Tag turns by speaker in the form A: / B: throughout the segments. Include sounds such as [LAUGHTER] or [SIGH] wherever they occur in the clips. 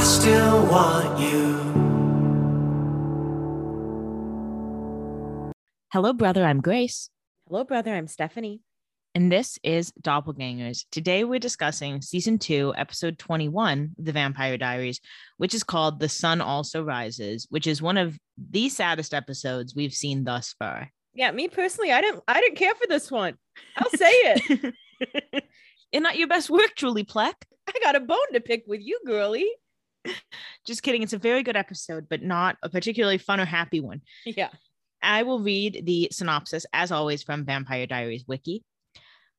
A: I still want you.
B: Hello, brother. I'm Grace.
C: Hello, brother. I'm Stephanie.
B: And this is Doppelgangers. Today we're discussing season two, episode 21 of The Vampire Diaries, which is called The Sun Also Rises, which is one of the saddest episodes we've seen thus far.
C: Yeah, me personally, I didn't I didn't care for this one. I'll say it. [LAUGHS]
B: and not your best work, Julie Plec.
C: I got a bone to pick with you, girlie.
B: Just kidding. It's a very good episode, but not a particularly fun or happy one.
C: Yeah.
B: I will read the synopsis, as always, from Vampire Diaries Wiki.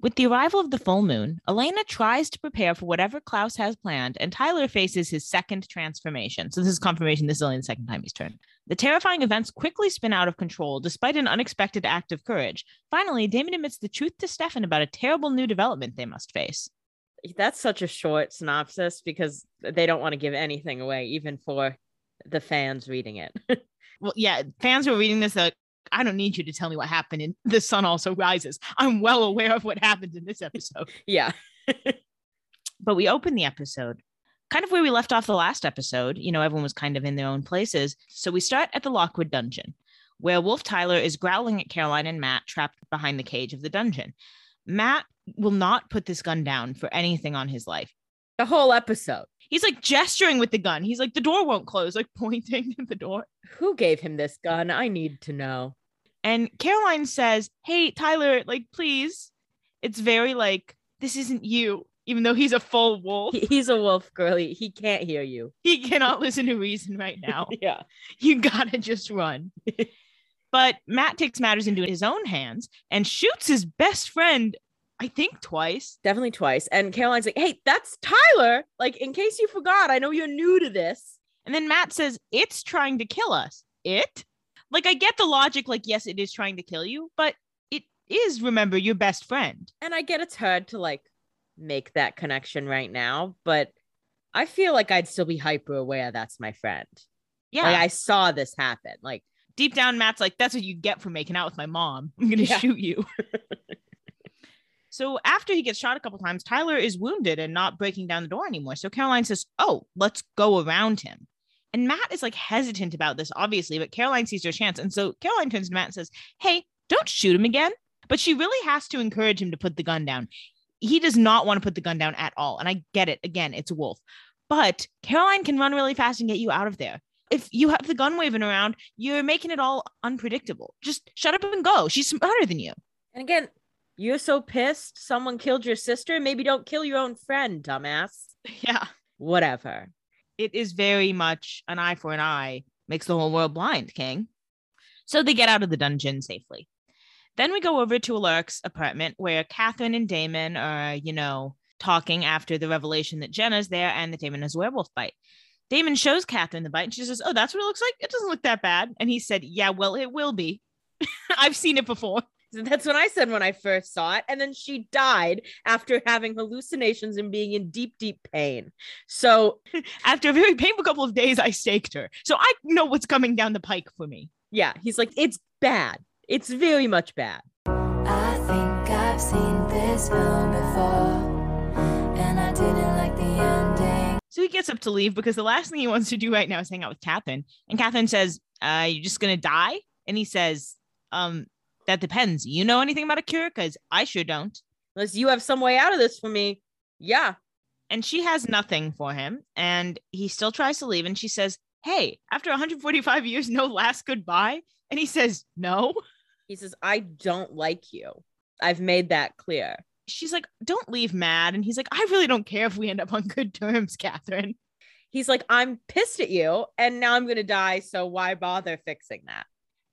B: With the arrival of the full moon, Elena tries to prepare for whatever Klaus has planned, and Tyler faces his second transformation. So, this is confirmation this is only the second time he's turned. The terrifying events quickly spin out of control despite an unexpected act of courage. Finally, Damon admits the truth to Stefan about a terrible new development they must face.
C: That's such a short synopsis because they don't want to give anything away, even for the fans reading it. [LAUGHS]
B: well, yeah, fans who are reading this, like, I don't need you to tell me what happened in The Sun Also Rises. I'm well aware of what happened in this [LAUGHS] episode.
C: yeah. [LAUGHS]
B: but we open the episode kind of where we left off the last episode. You know, everyone was kind of in their own places. So we start at the Lockwood dungeon, where Wolf Tyler is growling at Caroline and Matt trapped behind the cage of the dungeon. Matt will not put this gun down for anything on his life.
C: The whole episode.
B: He's like gesturing with the gun. He's like, the door won't close, like [LAUGHS] pointing at the door.
C: Who gave him this gun? I need to know.
B: And Caroline says, Hey, Tyler, like, please. It's very like, this isn't you, even though he's a full wolf.
C: He's a wolf, girlie. He can't hear you.
B: He cannot [LAUGHS] listen to reason right now. [LAUGHS]
C: yeah.
B: You gotta just run. But Matt takes matters into his own hands and shoots his best friend I think twice.
C: Definitely twice. And Caroline's like, hey, that's Tyler. Like, in case you forgot, I know you're new to this.
B: And then Matt says, it's trying to kill us. It? Like, I get the logic, like, yes, it is trying to kill you, but it is, remember, your best friend.
C: And I get it's hard to, like, make that connection right now, but I feel like I'd still be hyper aware that's my friend.
B: Yeah.
C: Like, I saw this happen. Like,
B: deep down, Matt's like, that's what you get for making out with my mom. I'm going to yeah. shoot you. [LAUGHS] So after he gets shot a couple times, Tyler is wounded and not breaking down the door anymore. So Caroline says, Oh, let's go around him. And Matt is like hesitant about this, obviously, but Caroline sees her chance. And so Caroline turns to Matt and says, Hey, don't shoot him again. But she really has to encourage him to put the gun down. He does not want to put the gun down at all. And I get it. Again, it's a wolf. But Caroline can run really fast and get you out of there. If you have the gun waving around, you're making it all unpredictable. Just shut up and go. She's smarter than you.
C: And again, you're so pissed someone killed your sister. Maybe don't kill your own friend, dumbass. [LAUGHS]
B: Yeah.
C: Whatever.
B: It is very much an eye for an eye makes the whole world blind, King. So they get out of the dungeon safely. Then we go over to Alaric's apartment where Catherine and Damon are, you know, talking after the revelation that Jenna's there and that Damon has a werewolf bite. Damon shows Catherine the bite and she says, Oh, that's what it looks like? It doesn't look that bad. And he said, Yeah, well, it will be. [LAUGHS] I've seen it before.
C: That's what I said when I first saw it. And then she died after having hallucinations and being in deep, deep pain. So, [LAUGHS]
B: after a very painful couple of days, I staked her. So, I know what's coming down the pike for me.
C: Yeah. He's like, it's bad. It's very much bad.
D: I think I've seen this film before,
B: So he gets up to leave because the last thing he wants to do right now is hang out with Catherine. And Catherine says, uh, you're just gonna die? And he says, um, that depends. You know anything about a cure? Because I sure don't.
C: Unless you have some way out of this for me. Yeah.
B: And she has nothing for him. And he still tries to leave. And she says, Hey, after 145 years, no last goodbye. And he says, No.
C: He says, I don't like you. I've made that clear.
B: She's like, Don't leave mad. And he's like, I really don't care if we end up on good terms, Catherine.
C: He's like, I'm pissed at you. And now I'm going to die. So why bother fixing that?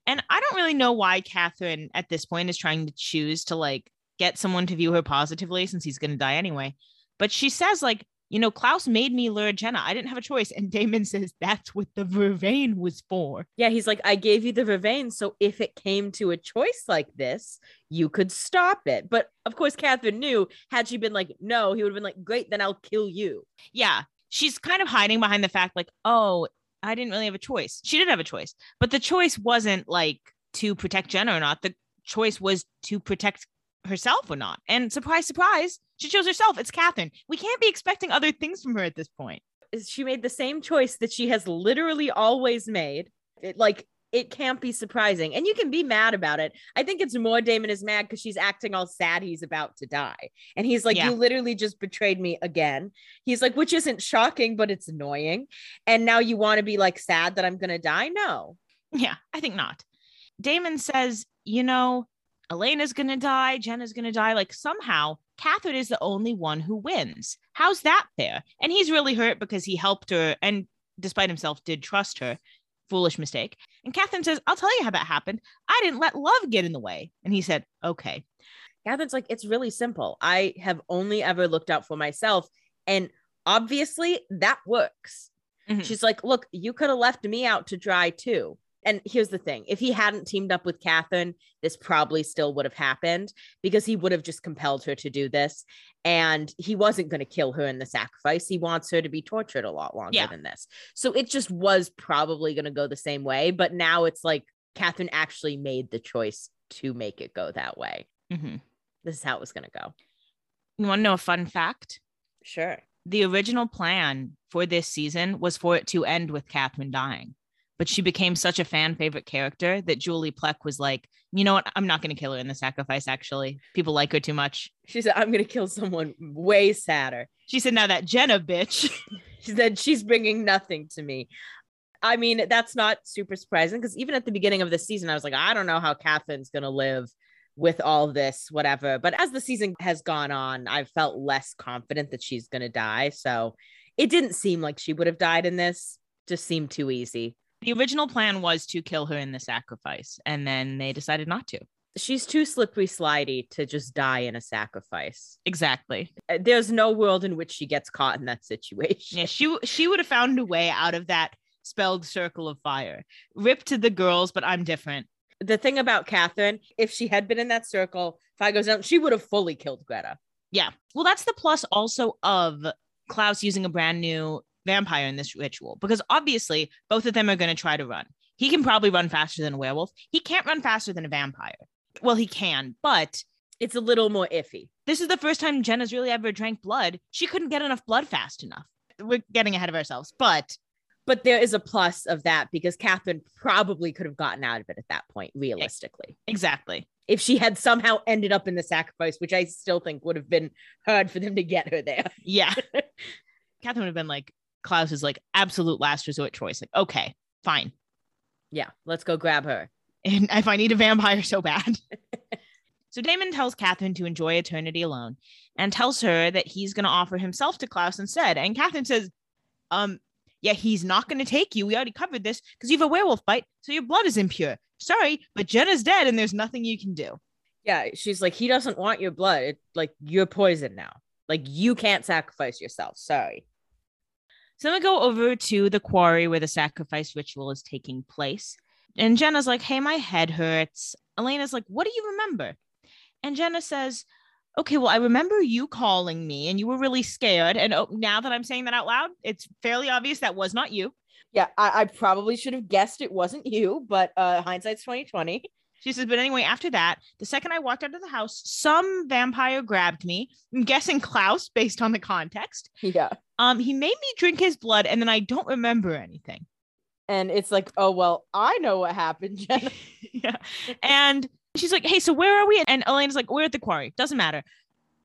B: And I don't really know why Catherine at this point is trying to choose to like get someone to view her positively since he's going to die anyway. But she says, like, you know, Klaus made me lure Jenna. I didn't have a choice. And Damon says that's what the vervain was for.
C: Yeah, he's like, I gave you the vervain. So if it came to a choice like this, you could stop it. But of course, Catherine knew had she been like, no, he would have been like, great, then I'll kill you.
B: Yeah. She's kind of hiding behind the fact, like, oh, I didn't really have a choice. She did have a choice, but the choice wasn't like to protect Jenna or not. The choice was to protect herself or not. And surprise, surprise, she chose herself. It's Catherine. We can't be expecting other things from her at this point.
C: she made the same choice that she has literally always made. It like it can't be surprising. And you can be mad about it. I think it's more Damon is mad because she's acting all sad he's about to die. And he's like,
B: Yeah.
C: You literally just betrayed me again. He's like, which isn't shocking, but it's annoying. And now you want to be like sad that I'm gonna die? No.
B: Yeah, I think not. Damon says, you know, Elena's going to die, Jenna's going to die. Like somehow, Catherine is the only one who wins. How's that fair? And he's really hurt because he helped her and, despite himself, did trust her. Foolish mistake. And Catherine says, I'll tell you how that happened. I didn't let love get in the way. And he said, okay.
C: Catherine's like, it's really simple. I have only ever looked out for myself. And obviously that works.
B: Mhm.
C: She's like, look, you could have left me out to dry too. And here's the thing if he hadn't teamed up with Catherine, this probably still would have happened because he would have just compelled her to do this. And he wasn't going to kill her in the sacrifice. He wants her to be tortured a lot longer
B: Yeah.
C: than this. So it just was probably going to go the same way. But now it's like Catherine actually made the choice to make it go that way.
B: Mhm.
C: This is how it was going to go.
B: You want to know a fun fact?
C: Sure.
B: The original plan for this season was for it to end with Catherine dying. But she became such a fan favorite character that Julie Plec was like, you know what? I'm not going to kill her in the sacrifice, actually. People like her too much.
C: She said, I'm going to kill someone way sadder.
B: She said, now that Jenna bitch. [LAUGHS]
C: She said, she's bringing nothing to me. I mean, that's not super surprising because even at the beginning of the season, I was like, I don't know how Catherine's going to live with all this, whatever. But as the season has gone on, I've felt less confident that she's going to die. So it didn't seem like she would have died in this, just seemed too easy.
B: The original plan was to kill her in the sacrifice, and then they decided not to.
C: She's too slippery slidey to just die in a sacrifice.
B: Exactly.
C: Uh, There's no world in which she gets caught in that situation.
B: Yeah, she she would have found a way out of that spelled circle of fire. Rip to the girls, but I'm different.
C: the thing about Catherine, if she had been in that circle, fire goes down, she would have fully killed Greta.
B: Yeah. Well, that's the plus also of Klaus using a brand new vampire in this ritual because obviously both of them are going to try to run. He can probably run faster than a werewolf. He can't run faster than a vampire. Well, he can, but
C: It's a little more iffy.
B: this is the first time Jenna's really ever drank blood. She couldn't get enough blood fast enough. We're getting ahead of ourselves, but
C: But there is a plus of that because Catherine probably could have gotten out of it at that point, realistically.
B: exactly.
C: If she had somehow ended up in the sacrifice, which I still think would have been hard for them to get her there.
B: Yeah. [LAUGHS] Catherine would have been like, Klaus's like absolute last resort choice. Like, okay, fine.
C: Yeah, let's go grab her.
B: and if I need a vampire so bad. [LAUGHS] so Damon tells Catherine to enjoy eternity alone and tells her that he's going to offer himself to Klaus instead. And Catherine says, um, yeah, he's not going to take you. We already covered this because you have a werewolf bite, so your blood is impure. Sorry, but Jenna's dead and there's nothing you can do.
C: Yeah, she's like, he doesn't want your blood. It, like, you're poison now. Like, you can't sacrifice yourself. Sorry.
B: So then we go over to the quarry where the sacrifice ritual is taking place. And Jenna's like, hey, my head hurts. Elena's like, what do you remember? And Jenna says, okay, well, I remember you calling me and you were really scared. And oh, now that I'm saying that out loud, it's fairly obvious that was not you.
C: Yeah, I, I probably should have guessed it wasn't you, but uh hindsight's 2020.
B: She says, but anyway, after that, the second I walked out of the house, some vampire grabbed me. I'm guessing Klaus based on the context.
C: Yeah.
B: Um, he made me drink his blood, and then I don't remember anything.
C: And it's like, oh well, I know what happened, [LAUGHS] Jenna. [LAUGHS]
B: yeah. And she's like, hey, so where are we? And Elena's like, we're at the quarry. Doesn't matter.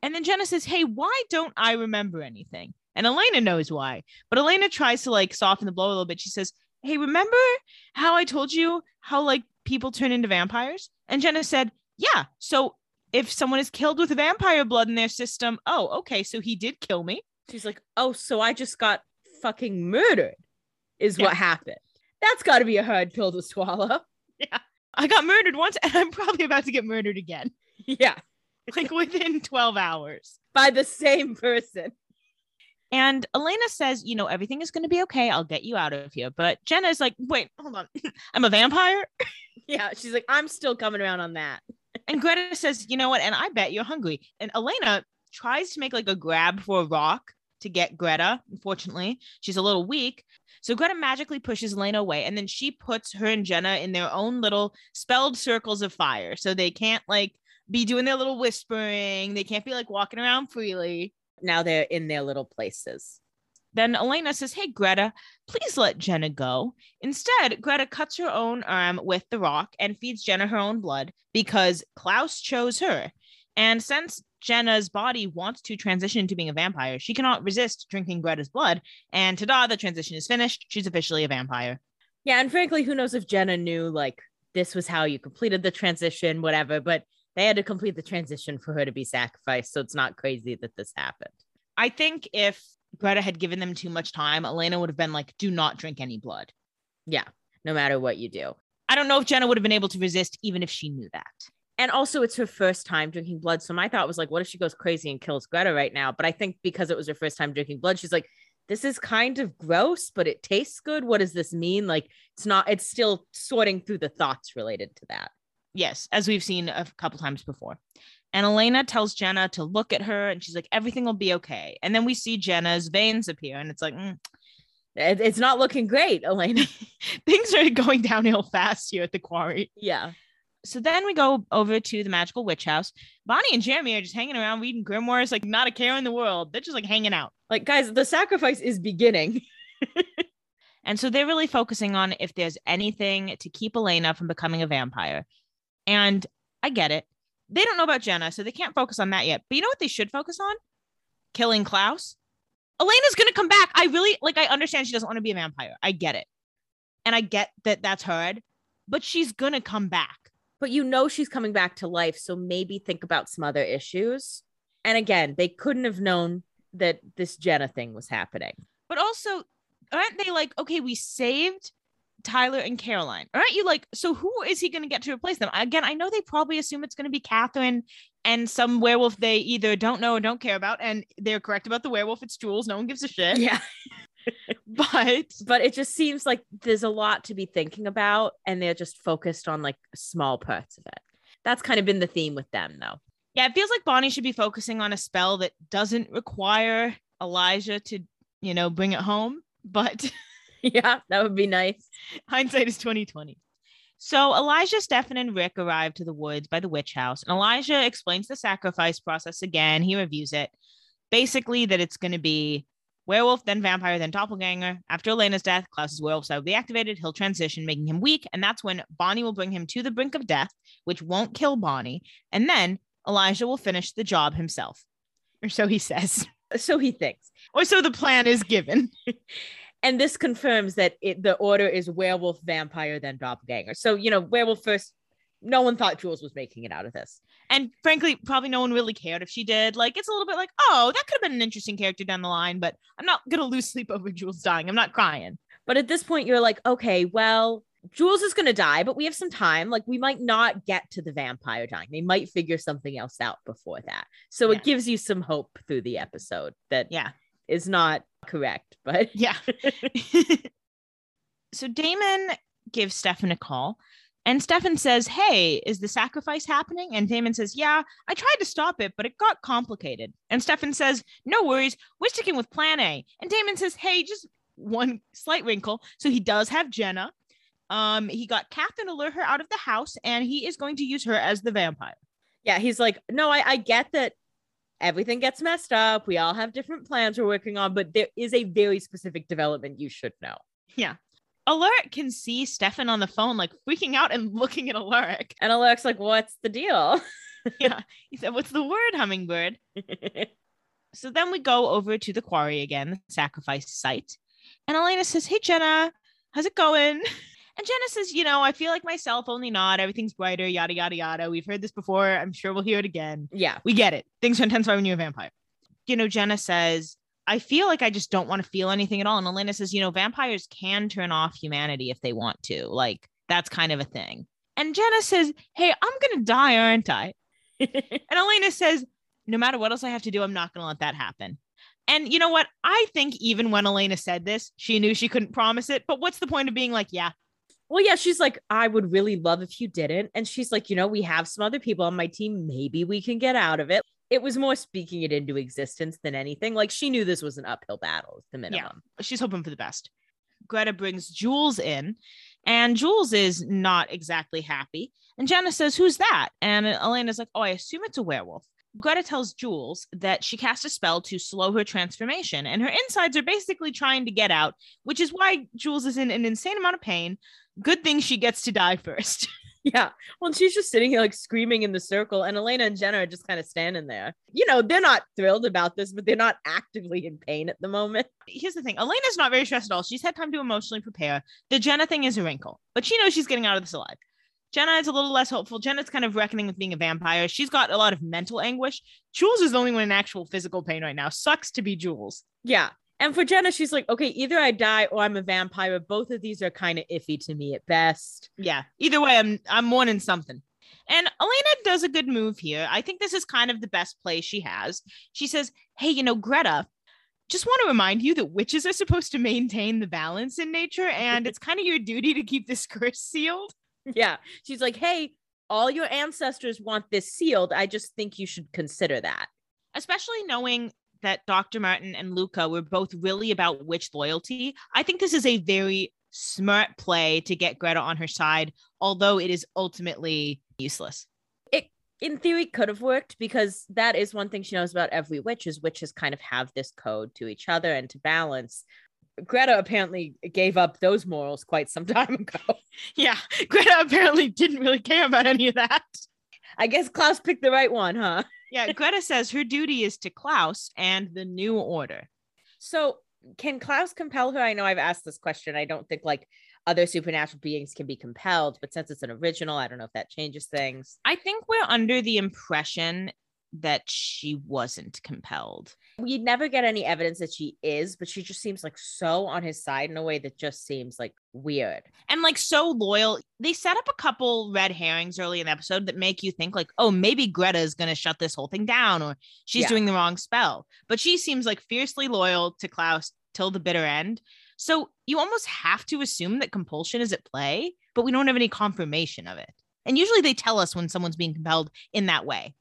B: And then Jenna says, hey, why don't I remember anything? And Elena knows why. But Elena tries to like soften the blow a little bit. She says, hey, remember how I told you how like people turn into vampires? And Jenna said, yeah. So if someone is killed with vampire blood in their system, oh, okay. So he did kill me.
C: She's like, oh, so I just got fucking murdered, is
B: Yeah.
C: what happened. That's got to be a hard pill to swallow. [LAUGHS] Yeah.
B: I got murdered once and I'm probably about to get murdered again,
C: Yeah.
B: like within 12 hours.
C: By the same person.
B: And Elena says, you know, everything is going to be okay. I'll get you out of here. But Jenna's like, wait, hold on. [LAUGHS] I'm a vampire. [LAUGHS]
C: Yeah. She's like, I'm still coming around on that. [LAUGHS]
B: And Greta says, you know what? And I bet you're hungry. And Elena tries to make like a grab for a rock to get Greta. Unfortunately, she's a little weak. So Greta magically pushes Elena away. And then she puts her and Jenna in their own little spelled circles of fire. So they can't like be doing their little whispering. They can't be like walking around freely.
C: Now they're in their little places.
B: Then Elena says, Hey, Greta, please let Jenna go. Instead, Greta cuts her own arm with the rock and feeds Jenna her own blood because Klaus chose her. And since Jenna's body wants to transition into being a vampire, she cannot resist drinking Greta's blood. And ta-da, the transition is finished. She's officially a vampire.
C: Yeah, and frankly, who knows if Jenna knew like this was how you completed the transition, whatever, but they had to complete the transition for her to be sacrificed. So it's not crazy that this happened.
B: I think if Greta had given them too much time, Elena would have been like, do not drink any blood.
C: Yeah, no matter what you do.
B: I don't know if Jenna would have been able to resist even if she knew that.
C: And also, it's her first time drinking blood. So my thought was like, what if she goes crazy and kills Greta right now? But I think because it was her first time drinking blood, she's like, this is kind of gross, but it tastes good. What does this mean? Like, it's not, it's still sorting through the thoughts related to that.
B: Yes, as we've seen a couple times before. And Elena tells Jenna to look at her and she's like, everything will be okay. And then we see Jenna's veins appear and it's like, mm,
C: It's not looking great, Elena. [LAUGHS]
B: things are going downhill fast here at the quarry.
C: yeah.
B: So then we go over to the magical witch house. Bonnie and Jeremy are just hanging around reading grimoires, like not a care in the world. They're just like hanging out.
C: Like, guys, the sacrifice is beginning. [LAUGHS]
B: And so they're really focusing on if there's anything to keep Elena from becoming a vampire. And I get it. They don't know about Jenna, so they can't focus on that yet. But you know what they should focus on? Killing Klaus. Elena's going to come back. I really like, I understand she doesn't want to be a vampire. I get it. And I get that that's hard, but she's going to come back.
C: but you know she's coming back to life. So maybe think about some other issues. And again, they couldn't have known that this Jenna thing was happening.
B: But also, aren't they like, okay, we saved Tyler and Caroline. Aren't you like, so who is he going to get to replace them? Again, I know they probably assume it's going to be Catherine and some werewolf they either don't know or don't care about. And they're correct about the werewolf. It's Jules. No one gives a shit.
C: Yeah. [LAUGHS]
B: But
C: But it just seems like there's a lot to be thinking about, and they're just focused on like small parts of it. That's kind of been the theme with them, though.
B: yeah, it feels like Bonnie should be focusing on a spell that doesn't require Elijah to, you know, bring it home. But [LAUGHS] [LAUGHS]
C: yeah, that would be nice.
B: hindsight is 2020. So Elijah, Stefan, and Rick arrive to the woods by the witch house, and Elijah explains the sacrifice process again. He reviews it. Basically, that it's going to be werewolf, then vampire, then doppelganger. After Elena's death, Klaus's werewolf side will be activated. He'll transition, making him weak, and that's when Bonnie will bring him to the brink of death, which won't kill Bonnie. And then Elijah will finish the job himself, or so he says,
C: So he thinks.
B: or so the plan is given. [LAUGHS]
C: And this confirms that it, the order is werewolf, vampire, then doppelganger. So, you know, werewolf first. No one thought Jules was making it out of this.
B: And frankly, probably no one really cared if she did. Like, it's a little bit like, oh, that could have been an interesting character down the line, but I'm not gonna lose sleep over Jules dying. I'm not crying.
C: But at this point, you're like, okay, well, Jules is going to die, but we have some time. Like, we might not get to the vampire dying. They might figure something else out before that. So
B: Yeah.
C: it gives you some hope through the episode that
B: Yeah.
C: Is not correct. But
B: Yeah. [LAUGHS] so Damon gives Stefan a call, and Stefan says, Hey, is the sacrifice happening? And Damon says, Yeah, I tried to stop it, but it got complicated. And Stefan says, No worries, we're sticking with plan A. And Damon says, Hey, just one slight wrinkle. So he does have Jenna. Um, he got Catherine to lure her out of the house, and he is going to use her as the vampire.
C: yeah, he's like, no, I, I get that everything gets messed up. We all have different plans we're working on, but there is a very specific development you should know. Yeah.
B: Alaric can see Stefan on the phone, like freaking out and [LAUGHS] looking at Alaric.
C: And Alec's like, what's the deal? [LAUGHS]
B: Yeah. He said, What's the word, hummingbird? [LAUGHS] So then we go over to the quarry again, the sacrifice site. And Elena says, Hey, Jenna, how's it going? And Jenna says, You know, I feel like myself, only not. Everything's brighter, yada, yada, yada. We've heard this before. I'm sure we'll hear it again.
C: yeah.
B: We get it. Things are intensify when you're a vampire. You know, Jenna says, I feel like I just don't want to feel anything at all. And Elena says, You know, vampires can turn off humanity if they want to. Like, that's kind of a thing. And Jenna says, Hey, I'm going to die, aren't I? [LAUGHS] And Elena says, no matter what else I have to do, I'm not going to let that happen. And you know what? I think even when Elena said this, she knew she couldn't promise it. But what's the point of being like, yeah,
C: Well, yeah, she's like, I would really love if you didn't. And she's like, you know, we have some other people on my team. Maybe we can get out of it. It was more speaking it into existence than anything. Like she knew this was an uphill battle, at the minimum.
B: Yeah, she's hoping for the best. Greta brings Jules in, and Jules is not exactly happy. And Jenna says, Who's that? And Elena's like, Oh, I assume it's a werewolf. Greta tells Jules that she cast a spell to slow her transformation, and her insides are basically trying to get out, which is why Jules is in an insane amount of pain. Good thing she gets to die first. [LAUGHS]
C: Yeah. Well, she's just sitting here like screaming in the circle, and Elena and Jenna are just kind of standing there. You know, they're not thrilled about this, but they're not actively in pain at the moment.
B: Here's the thing Elena's not very stressed at all. She's had time to emotionally prepare. The Jenna thing is a wrinkle, but she knows she's getting out of this alive. Jenna is a little less hopeful. Jenna's kind of reckoning with being a vampire. She's got a lot of mental anguish. Jules is the only one in actual physical pain right now. Sucks to be Jules.
C: Yeah. And for Jenna, she's like, okay, either I die or I'm a vampire. Both of these are kind of iffy to me at best.
B: Yeah. Either way, I'm I'm mourning something. And Elena does a good move here. I think this is kind of the best play she has. She says, Hey, you know, Greta, just want to remind you that witches are supposed to maintain the balance in nature, [LAUGHS] and it's kind of your duty to keep this curse sealed.
C: Yeah. She's like, hey, all your ancestors want this sealed. I just think you should consider that.
B: Especially knowing that Dr. Martin and Luca were both really about witch loyalty. I think this is a very smart play to get Greta on her side, although it is ultimately useless.
C: It, in theory, could have worked because that is one thing she knows about every witch is witches kind of have this code to each other and to balance. Greta apparently gave up those morals quite some [LAUGHS] time ago.
B: Yeah, Greta apparently didn't really care about any of that.
C: I guess Klaus picked the right one, huh? [LAUGHS]
B: Yeah, Greta says her duty is to Klaus and the new order.
C: So, can Klaus compel her? I know I've asked this question. I don't think like other supernatural beings can be compelled, but since it's an original, I don't know if that changes things.
B: I think we're under the impression that she wasn't compelled.
C: We never get any evidence that she is, but she just seems like so on his side in a way that just seems like weird.
B: And like so loyal. They set up a couple red herrings early in the episode that make you think like, oh, maybe Greta is going to shut this whole thing down or she's
C: Yeah.
B: doing the wrong spell. But she seems like fiercely loyal to Klaus till the bitter end. So you almost have to assume that compulsion is at play, but we don't have any confirmation of it. And usually they tell us when someone's being compelled in that way.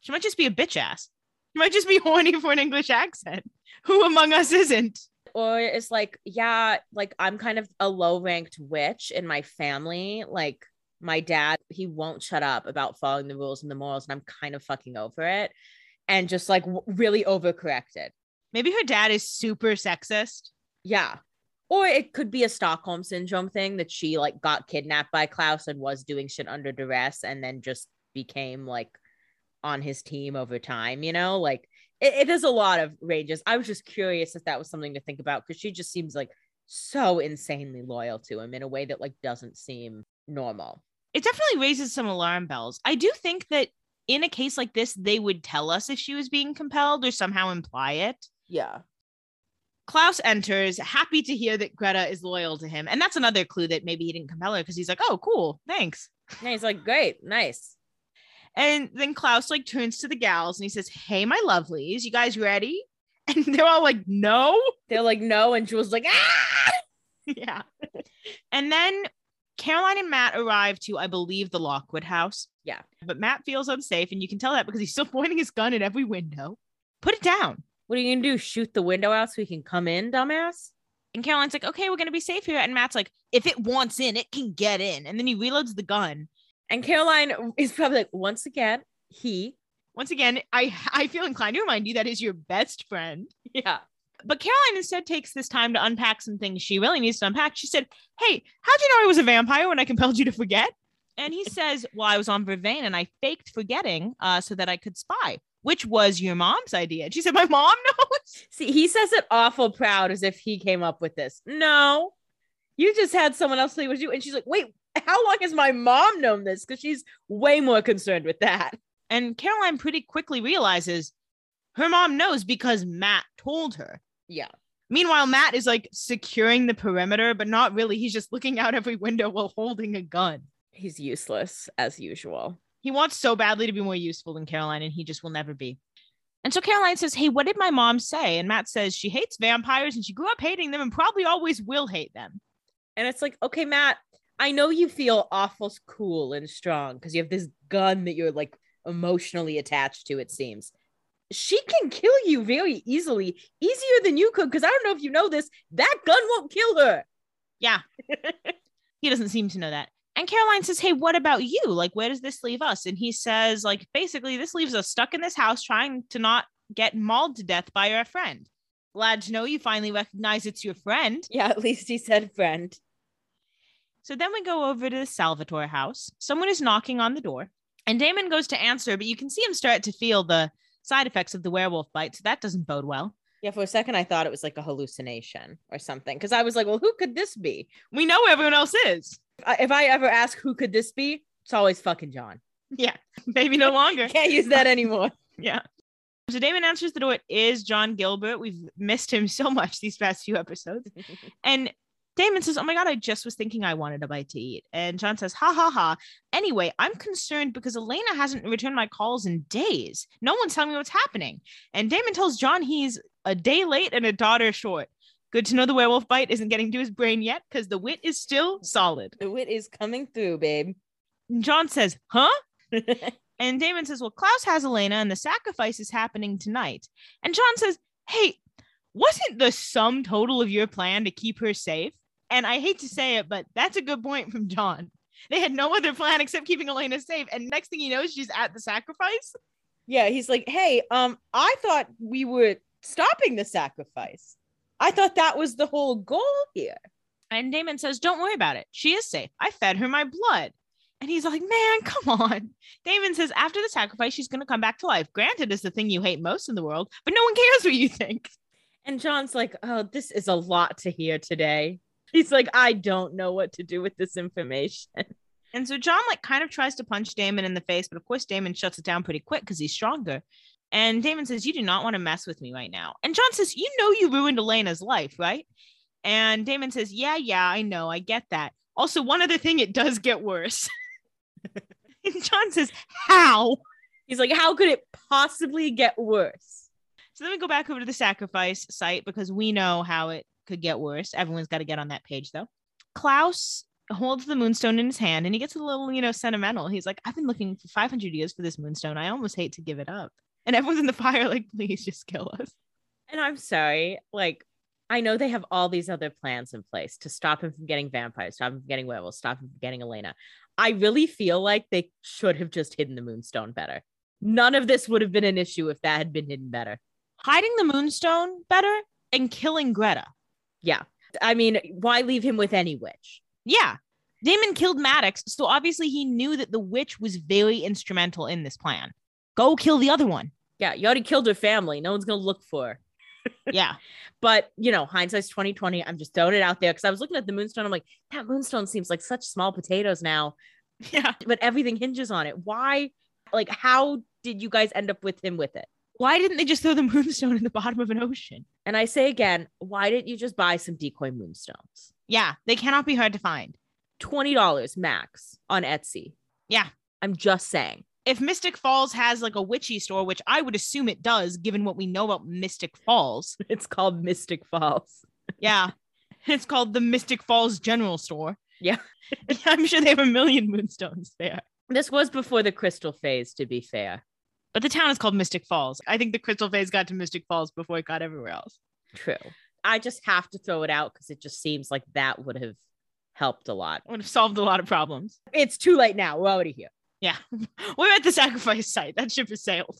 B: She might just be a bitch ass. She might just be [LAUGHS] horny for an English accent. Who among us isn't?
C: Or it's like, yeah, like I'm kind of a low ranked witch in my family. Like my dad, he won't shut up about following the rules and the morals, and I'm kind of fucking over it. And just like w- really overcorrected.
B: Maybe her dad is super sexist.
C: Yeah. Or it could be a Stockholm syndrome thing that she like got kidnapped by Klaus and was doing shit under duress and then just became like on his team over time, you know? Like it, it is a lot of ranges. I was just curious if that was something to think about because she just seems like so insanely loyal to him in a way that like doesn't seem normal.
B: it definitely raises some alarm bells. I do think that in a case like this, they would tell us if she was being compelled or somehow imply it.
C: Yeah.
B: Klaus enters, happy to hear that Greta is loyal to him. And that's another clue that maybe he didn't compel her because he's like, oh, cool, thanks.
C: And he's like, great, nice.
B: And then Klaus like turns to the gals and he says, Hey, my lovelies, you guys ready? [LAUGHS] And they're all like, No.
C: They're like, no. And Jules like, ah. [LAUGHS]
B: yeah. And then Caroline and Matt arrive to, I believe, the Lockwood house.
C: Yeah.
B: But Matt feels unsafe, and you can tell that because he's still [LAUGHS] pointing his gun at every window. Put it down.
C: What are you gonna do? Shoot the window out so he can come in, dumbass?
B: And Caroline's like, okay, we're gonna be safe here. And Matt's like, if it wants in, it can get in. And then he reloads the gun.
C: And Caroline is probably like, once again, he.
B: Once again, I I feel inclined to remind you that is your best friend.
C: Yeah.
B: But Caroline instead takes this time to unpack some things she really needs to unpack. She said, Hey, how'd you know I was a vampire when I compelled you to forget? And he [LAUGHS] says, Well, I was on Vervain and I faked forgetting uh, so that I could spy, which was your mom's idea. And she said, My mom [LAUGHS] knows.
C: See, he says it awful proud as if he came up with this. No, you just had someone else say it was you. And she's like, wait, how long has my mom known this? Because she's way more concerned with that.
B: And Caroline pretty quickly realizes her mom knows because Matt told her.
C: Yeah.
B: Meanwhile, Matt is like securing the perimeter, but not really. He's just looking out every window while holding a gun.
C: He's useless as usual.
B: He wants so badly to be more useful than Caroline, and he just will never be. And so Caroline says, Hey, what did my mom say? And Matt says she hates vampires and she grew up hating them and probably always will hate them.
C: And it's like, okay, Matt, I know you feel awful cool and strong because you have this gun that you're like emotionally attached to, it seems. She can kill you very easily, easier than you could. Because I don't know if you know this, that gun won't kill her.
B: Yeah. [LAUGHS] he doesn't seem to know that. And Caroline says, Hey, what about you? Like, where does this leave us? And he says, like, basically, this leaves us stuck in this house trying to not get mauled to death by our friend. Glad to know you finally recognize it's your friend.
C: Yeah, at least he said friend.
B: So then we go over to the Salvatore house. Someone is knocking on the door, and Damon goes to answer, but you can see him start to feel the side effects of the werewolf bite. So that doesn't bode well.
C: Yeah, for a second I thought it was like a hallucination or something because I was like, well, who could this be?
B: We know everyone else is.
C: If I ever ask who could this be, it's always fucking John. [LAUGHS]
B: Yeah, maybe no longer. [LAUGHS]
C: Can't use that anymore. [LAUGHS]
B: Yeah. So Damon answers the door. It is John Gilbert. We've missed him so much these past few episodes. And Damon says, Oh my God, I just was thinking I wanted a bite to eat. And John says, Ha ha ha. Anyway, I'm concerned because Elena hasn't returned my calls in days. No one's telling me what's happening. And Damon tells John he's a day late and a daughter short. Good to know the werewolf bite isn't getting to his brain yet because the wit is still solid.
C: the wit is coming through, babe.
B: John says, Huh? [LAUGHS] And Damon says, Well, Klaus has Elena and the sacrifice is happening tonight. And John says, Hey, wasn't the sum total of your plan to keep her safe? And I hate to say it, but that's a good point from John. They had no other plan except keeping Elena safe. And next thing you know, she's at the sacrifice.
C: yeah, he's like, hey, um, I thought we were stopping the sacrifice. I thought that was the whole goal here.
B: And Damon says, Don't worry about it. She is safe. I fed her my blood. And he's like, Man, come on. Damon says, After the sacrifice, she's going to come back to life. Granted, it's the thing you hate most in the world, but no one cares what you think.
C: And John's like, oh, this is a lot to hear today. [LAUGHS] He's like, I don't know what to do with this information.
B: And so John like kind of tries to punch Damon in the face, but of course Damon shuts it down pretty quick because he's stronger. And Damon says, You do not want to mess with me right now. And John says, You know you ruined Elena's life, right? And Damon says, Yeah, yeah, I know. I get that. Also, one other thing, it does get worse. [LAUGHS] and John says, How?
C: He's like, how could it possibly get worse?
B: So then we go back over to the sacrifice site because we know how it could get worse. Everyone's got to get on that page though. Klaus holds the moonstone in his hand and he gets a little, you know, sentimental. He's like, I've been looking for 500 years for this moonstone. I almost hate to give it up. And everyone's in the fire, like, please just kill us.
C: And I'm sorry, like, I know they have all these other plans in place to stop him from getting vampires, stop him from getting werewolves, stop him from getting Elena. I really feel like they should have just hidden the moonstone better. None of this would have been an issue if that had been hidden better.
B: Hiding the moonstone better and killing Greta.
C: Yeah. I mean, why leave him with any witch?
B: Yeah. Damon killed Maddox, so obviously he knew that the witch was very instrumental in this plan. Go kill the other one.
C: Yeah, you already killed her family. No one's gonna look for her. [LAUGHS]
B: Yeah.
C: But you know, hindsight's 2020. I'm just throwing it out there because I was looking at the moonstone. I'm like, that moonstone seems like such small potatoes now, [LAUGHS]
B: Yeah.
C: but everything hinges on it. Why? Like, how did you guys end up with him with it?
B: Why didn't they just throw the [LAUGHS] moonstone in the bottom of an ocean?
C: And I say again, why didn't you just buy some decoy moonstones?
B: Yeah, they cannot be hard to find.
C: $20 max on Etsy.
B: Yeah.
C: I'm just saying.
B: If Mystic Falls has like a witchy store, which I would assume it does, given what we know about Mystic Falls. [LAUGHS]
C: It's called Mystic Falls. [LAUGHS]
B: Yeah. it's called the Mystic Falls General Store.
C: Yeah.
B: I'm sure they have a million moonstones there.
C: This was before the crystal phase, to be fair.
B: But the town is called Mystic Falls. I think the Crystal Phase got to Mystic Falls before it got everywhere else.
C: True. I just have to throw it out because it just seems like that would have helped a lot.
B: Would have solved a lot of problems.
C: It's too late now. We're already here.
B: Yeah. [LAUGHS] We're at the sacrifice site. That ship has sailed.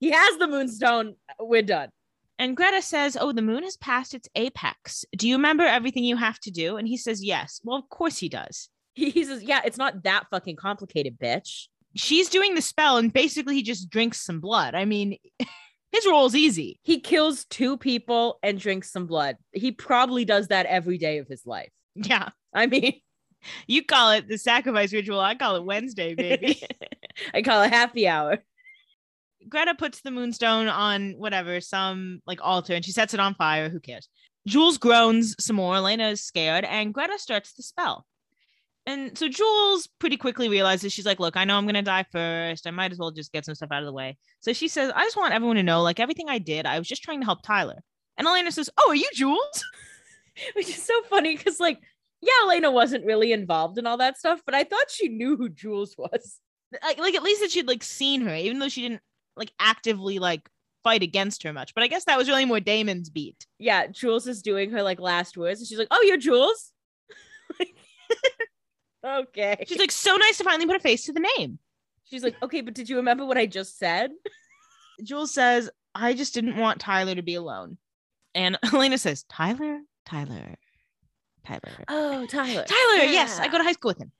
C: He has the moonstone. We're done.
B: And Greta says, Oh, the moon has passed its apex. Do you remember everything you have to do? And he says, Yes. Well, of course he does.
C: He, he says, Yeah, it's not that fucking complicated, bitch.
B: She's doing the spell, and basically he just drinks some blood. I mean, [LAUGHS] his role is easy.
C: He kills two people and drinks some blood. He probably does that every day of his life.
B: Yeah.
C: I mean, [LAUGHS]
B: You call it the sacrifice ritual. I call it Wednesday, baby. [LAUGHS]
C: I call it happy hour.
B: Greta puts the moonstone on whatever, some like altar, and she sets it on fire. Who cares? Jules groans some more. Elena is scared, and Greta starts the spell. And so Jules pretty quickly realizes she's like, Look, I know I'm to die first. I might as well just get some stuff out of the way. So she says, I just want everyone to know, like, everything I did, I was just trying to help Tyler. And Elena says, Oh, are you Jules? [LAUGHS]
C: Which is so funny because, like, yeah, Elena wasn't really involved in all that stuff, but I thought she knew who Jules was. [LAUGHS]
B: Like, like at least that she'd like seen her, even though she didn't like actively like fight against her much. But I guess that was really more Damon's beat.
C: Yeah, Jules is doing her like last words, and she's like, "Oh, you're Jules." [LAUGHS] okay.
B: She's like, so nice to finally put a face to the name.
C: She's like, okay, but did you remember what I just said? [LAUGHS]
B: Jules says, I just didn't want Tyler to be alone. And [LAUGHS] Elena says, Tyler, Tyler, Tyler.
C: Oh, Tyler.
B: Tyler, yes, I go to high school with him.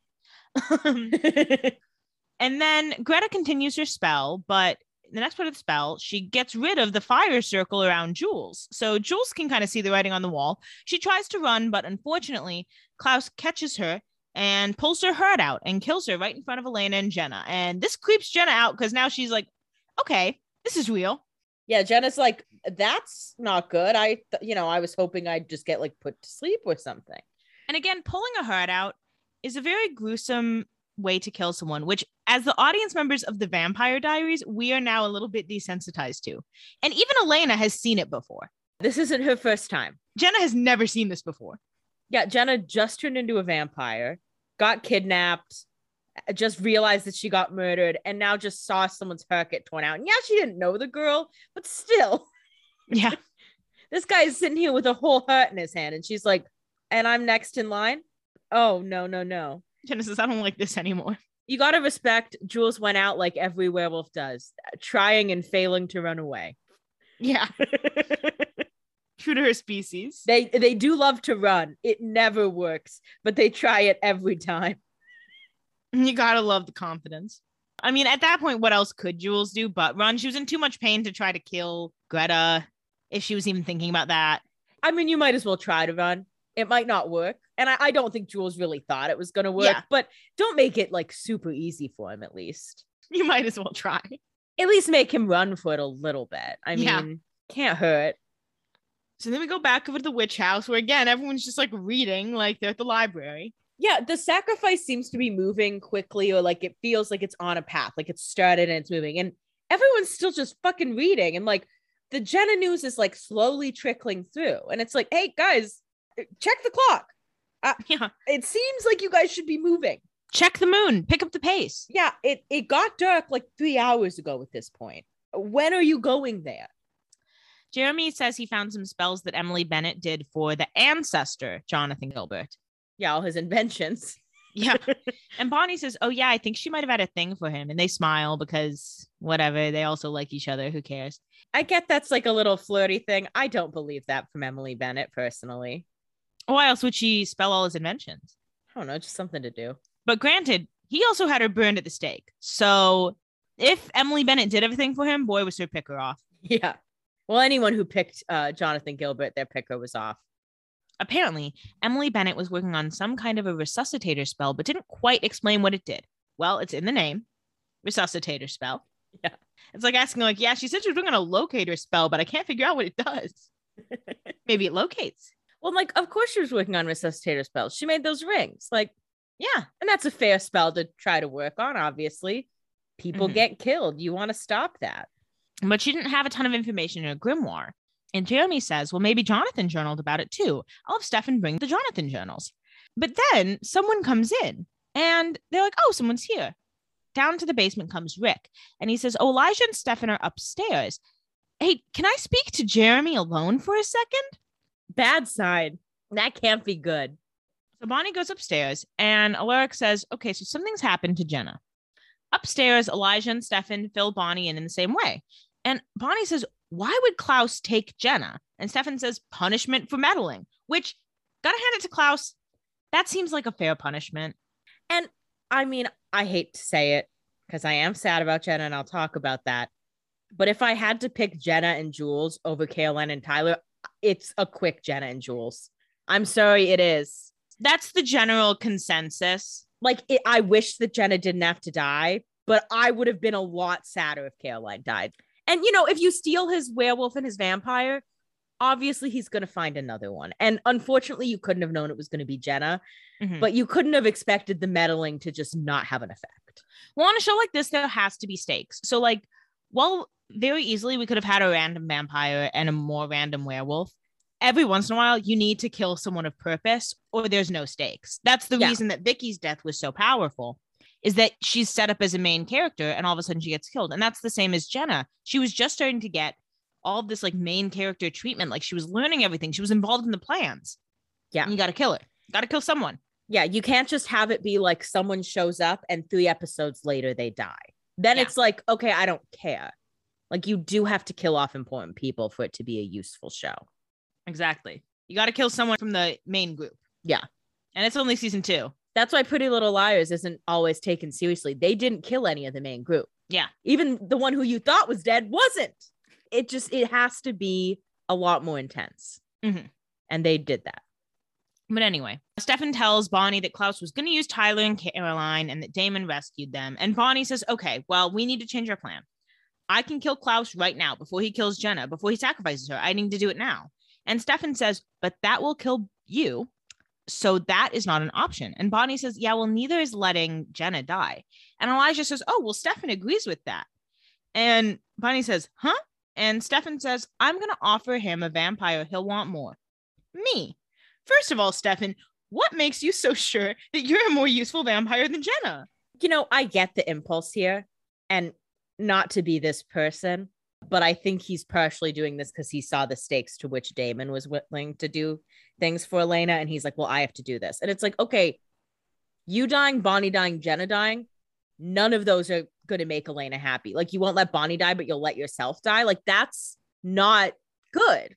B: Um, [LAUGHS] and then Greta continues her spell, but the next part of the spell, she gets rid of the fire circle around Jules. So Jules can kind of see the writing on the wall. She tries to run, but unfortunately, Klaus catches her and pulls her heart out and kills her right in front of Elena and Jenna. And this creeps Jenna out because now she's like, okay, this is real.
C: yeah, Jenna's like, that's not good. I, th- you know, I was hoping I'd just get like put to sleep or something.
B: And again, pulling a heart out is a very gruesome way to kill someone, which, as the audience members of the Vampire Diaries, we are now a little bit desensitized to. And even Elena has seen it before.
C: This isn't her first time.
B: Jenna has never seen this before.
C: Yeah, Jenna just turned into a vampire, got kidnapped, just realized that she got murdered, and now just saw someone's heart get torn out. And yeah, she didn't know the girl, but still,
B: Yeah. [LAUGHS]
C: this guy is sitting here with a whole heart in his hand, and she's like, and I'm next in line. Oh, no, no, no.
B: Says, I don't like this anymore.
C: You got to respect Jules went out like every werewolf does, trying and failing to run away.
B: Yeah. [LAUGHS] True to her species.
C: They they do love to run. It never works, but they try it every time.
B: You gotta love the confidence. I mean, at that point, what else could Jules do but run? She was in too much pain to try to kill Greta if she was even thinking about that.
C: I mean, you might as well try to run. It might not work. And I, I don't think Jules really thought it was gonna work,
B: Yeah.
C: but don't make it like super easy for him at least.
B: You might as well try.
C: At least make him run for it a little bit. I mean,
B: Yeah.
C: can't hurt.
B: So then we go back over to the witch house where again everyone's just like reading, like they're at the library.
C: Yeah, the sacrifice seems to be moving quickly, or like it feels like it's on a path, like it's started and it's moving, and everyone's still just fucking reading. And like the Jenna news is like slowly trickling through, and it's like, hey guys, eh, check the clock.
B: Uh, [LAUGHS] yeah.
C: It seems like you guys should be moving.
B: Check the moon, pick up the pace.
C: Yeah, it it got dark like three hours ago at this point. When are you going there?
B: Jeremy says he found some spells that Emily Bennett did for the ancestor, Jonathan Gilbert.
C: Yeah, all his inventions. [LAUGHS]
B: Yeah. [LAUGHS] and Bonnie says, Oh, yeah, I think she might have had a thing for him. And they smile because whatever, they also like each other. Who cares?
C: I get that's like a little flirty thing. I don't believe that from Emily Bennett personally.
B: Why else would she spell all his inventions?
C: I don't know, just something to do.
B: But granted, he also had her burned at the stake. So if Emily Bennett did everything for him, boy, was her picker off. [LAUGHS]
C: Yeah. Well, anyone who picked uh, Jonathan Gilbert, their picker was off.
B: Apparently, Emily Bennett was working on some kind of a resuscitator spell, but didn't quite explain what it did. Well, it's in the name resuscitator spell. [LAUGHS]
C: Yeah.
B: It's like asking, like, yeah, she said she was working on a locator spell, but I can't figure out what it does. [LAUGHS] Maybe it locates.
C: Well, like, of course she was working on resuscitator spells. She made those rings. Like,
B: Yeah.
C: and that's a fair spell to try to work on, obviously. People
B: Mhm.
C: get killed. You want to stop that.
B: But she didn't have a ton of information in her grimoire. And Jeremy says, well, maybe Jonathan journaled about it too. I'll have Stefan bring the Jonathan journals. But then someone comes in and they're like, oh, someone's here. Down to the basement comes Rick. And he says, oh, Elijah and Stefan are upstairs. Hey, can I speak to Jeremy alone for a second?
C: Bad sign. That can't be good.
B: So Bonnie goes upstairs and Alaric says, okay, so something's happened to Jenna. Upstairs, Elijah and Stefan fill Bonnie in in the same way. And Bonnie says, why would Klaus take Jenna? And Stefan says, punishment for meddling, which, gotta hand it to Klaus, that seems like a fair punishment.
C: And I mean, I hate to say it because I am sad about Jenna and I'll talk about that. But if I had to pick Jenna and Jules over Caroline and Tyler, it's a quick Jenna and Jules. I'm sorry, it is.
B: That's the general consensus.
C: Like, it, I wish that Jenna didn't have to die, but I would have been a lot sadder if Caroline died. And, you know, if you steal his werewolf and his vampire, obviously he's going to find another one. And unfortunately, you couldn't have known it was going to be Jenna,
B: Mhm.
C: but you couldn't have expected the meddling to just not have an effect.
B: Well, on a show like this, there has to be stakes. So, like, well, very easily we could have had a random vampire and a more random werewolf. Every once in a while, you need to kill someone of purpose, or there's no stakes. That's the
C: Yeah.
B: reason that Vicky's death was so powerful, is that she's set up as a main character, and all of a sudden she gets killed. And that's the same as Jenna. She was just starting to get all of this like main character treatment, like she was learning everything. She was involved in the plans.
C: Yeah.
B: and you got to kill her. Got to kill someone.
C: Yeah, you can't just have it be like someone shows up and three episodes later they die. Then
B: Yeah.
C: it's like, okay, I don't care. Like you do have to kill off important people for it to be a useful show.
B: Exactly. You got to kill someone from the main group.
C: Yeah.
B: And it's only season two.
C: That's why Pretty Little Liars isn't always taken seriously. They didn't kill any of the main group.
B: Yeah.
C: Even the one who you thought was dead wasn't. It just it has to be a lot more intense.
B: Mhm.
C: And they did that.
B: But anyway, Stefan tells Bonnie that Klaus was going to use Tyler and Caroline and that Damon rescued them. And Bonnie says, okay, well, we need to change our plan. I can kill Klaus right now before he kills Jenna, before he sacrifices her. I need to do it now. And Stefan says, but that will kill you. So that is not an option. And Bonnie says, yeah, well, neither is letting Jenna die. And Elijah says, oh, well, Stefan agrees with that. And Bonnie says, huh? And Stefan says, I'm going to offer him a vampire he'll want more. Me. First of all, Stefan, what makes you so sure that you're a more useful vampire than Jenna?
C: You know, I get the impulse here and not to be this person, but I think he's partially doing this because he saw the stakes to which Damon was willing to do things for Elena. And he's like, well, I have to do this. And it's like, okay, you dying, Bonnie dying, Jenna dying, none of those are going to make Elena happy. Like, you won't let Bonnie die, but you'll let yourself die. Like, that's not good.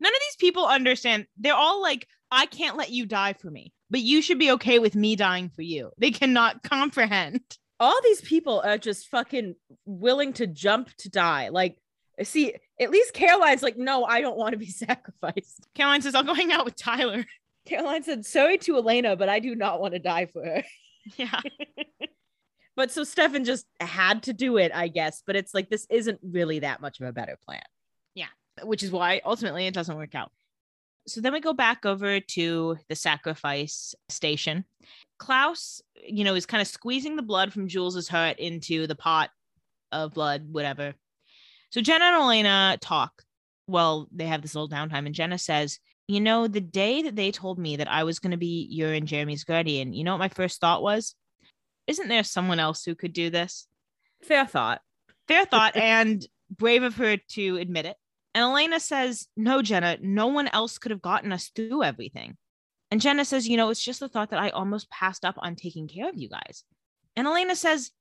B: None of these people understand. They're all like, I can't let you die for me, but you should be okay with me dying for you. They cannot [LAUGHS] comprehend.
C: All these people are just fucking willing to jump to die. Like, see, at least Caroline's like, no, I don't want to be [LAUGHS] sacrificed.
B: Caroline says, I'll go hang out with Tyler.
C: Caroline said, sorry to Elena, but I do not want to die for her. [LAUGHS]
B: Yeah. [LAUGHS]
C: But so Stefan just had to do it, I guess. But it's like, this isn't really that much of a better plan. Yeah.
B: Which is why ultimately it doesn't work out. So then we go back over to the sacrifice station. Klaus, you know, is kind of squeezing the blood from Jules's hurt into the pot of blood, whatever. So Jenna and Elena talk. Well, they have this little downtime, and Jenna says, You know, the day that they told me that I was going to be your and Jeremy's guardian, you know what my first thought was? Isn't there someone else who could do this?
C: Fair thought.
B: Fair [LAUGHS] thought, and brave of her to admit it. And Elena says, No, Jenna, no one else could have gotten us through everything. And Jenna says, You know, it's just the thought that I almost passed up on taking care of you guys. And Elena says,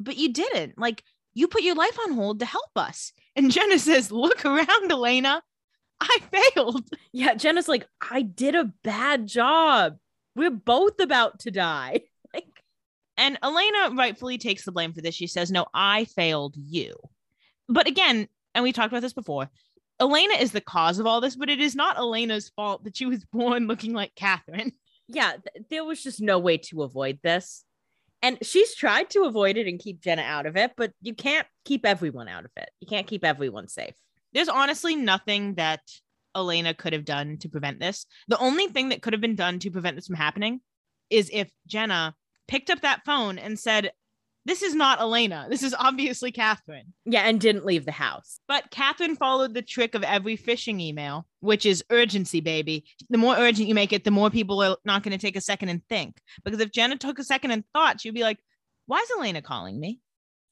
B: But you didn't. Like, you put your life on hold to help us. And Jenna [LAUGHS] says, Look around, Elena. I failed.
C: Yeah, Jenna's like, I did a bad job. We're both about to die. [LAUGHS] Like,
B: And Elena rightfully takes the blame for this. She says, No, I failed you. But again, and we talked about this before, Elena is the cause of all this, but it is not Elena's fault that she was [LAUGHS] born looking like Katherine.
C: yeah, th- there was just no way to avoid this. And she's tried to avoid it and keep Jenna out of it, but you can't keep everyone out of it. You can't keep everyone safe.
B: There's honestly nothing that Elena could have done to prevent this. The only thing that could have been done to prevent this from happening is if Jenna picked up that phone and said, This is not Elena. This is obviously Katherine.
C: Yeah, and didn't leave the house.
B: But Katherine followed the trick of every phishing email, which is urgency, baby. The more urgent you make it, the more people are not going to take a second and think. Because if Jenna took a second and thought, she'd be like, Why is Elena calling me?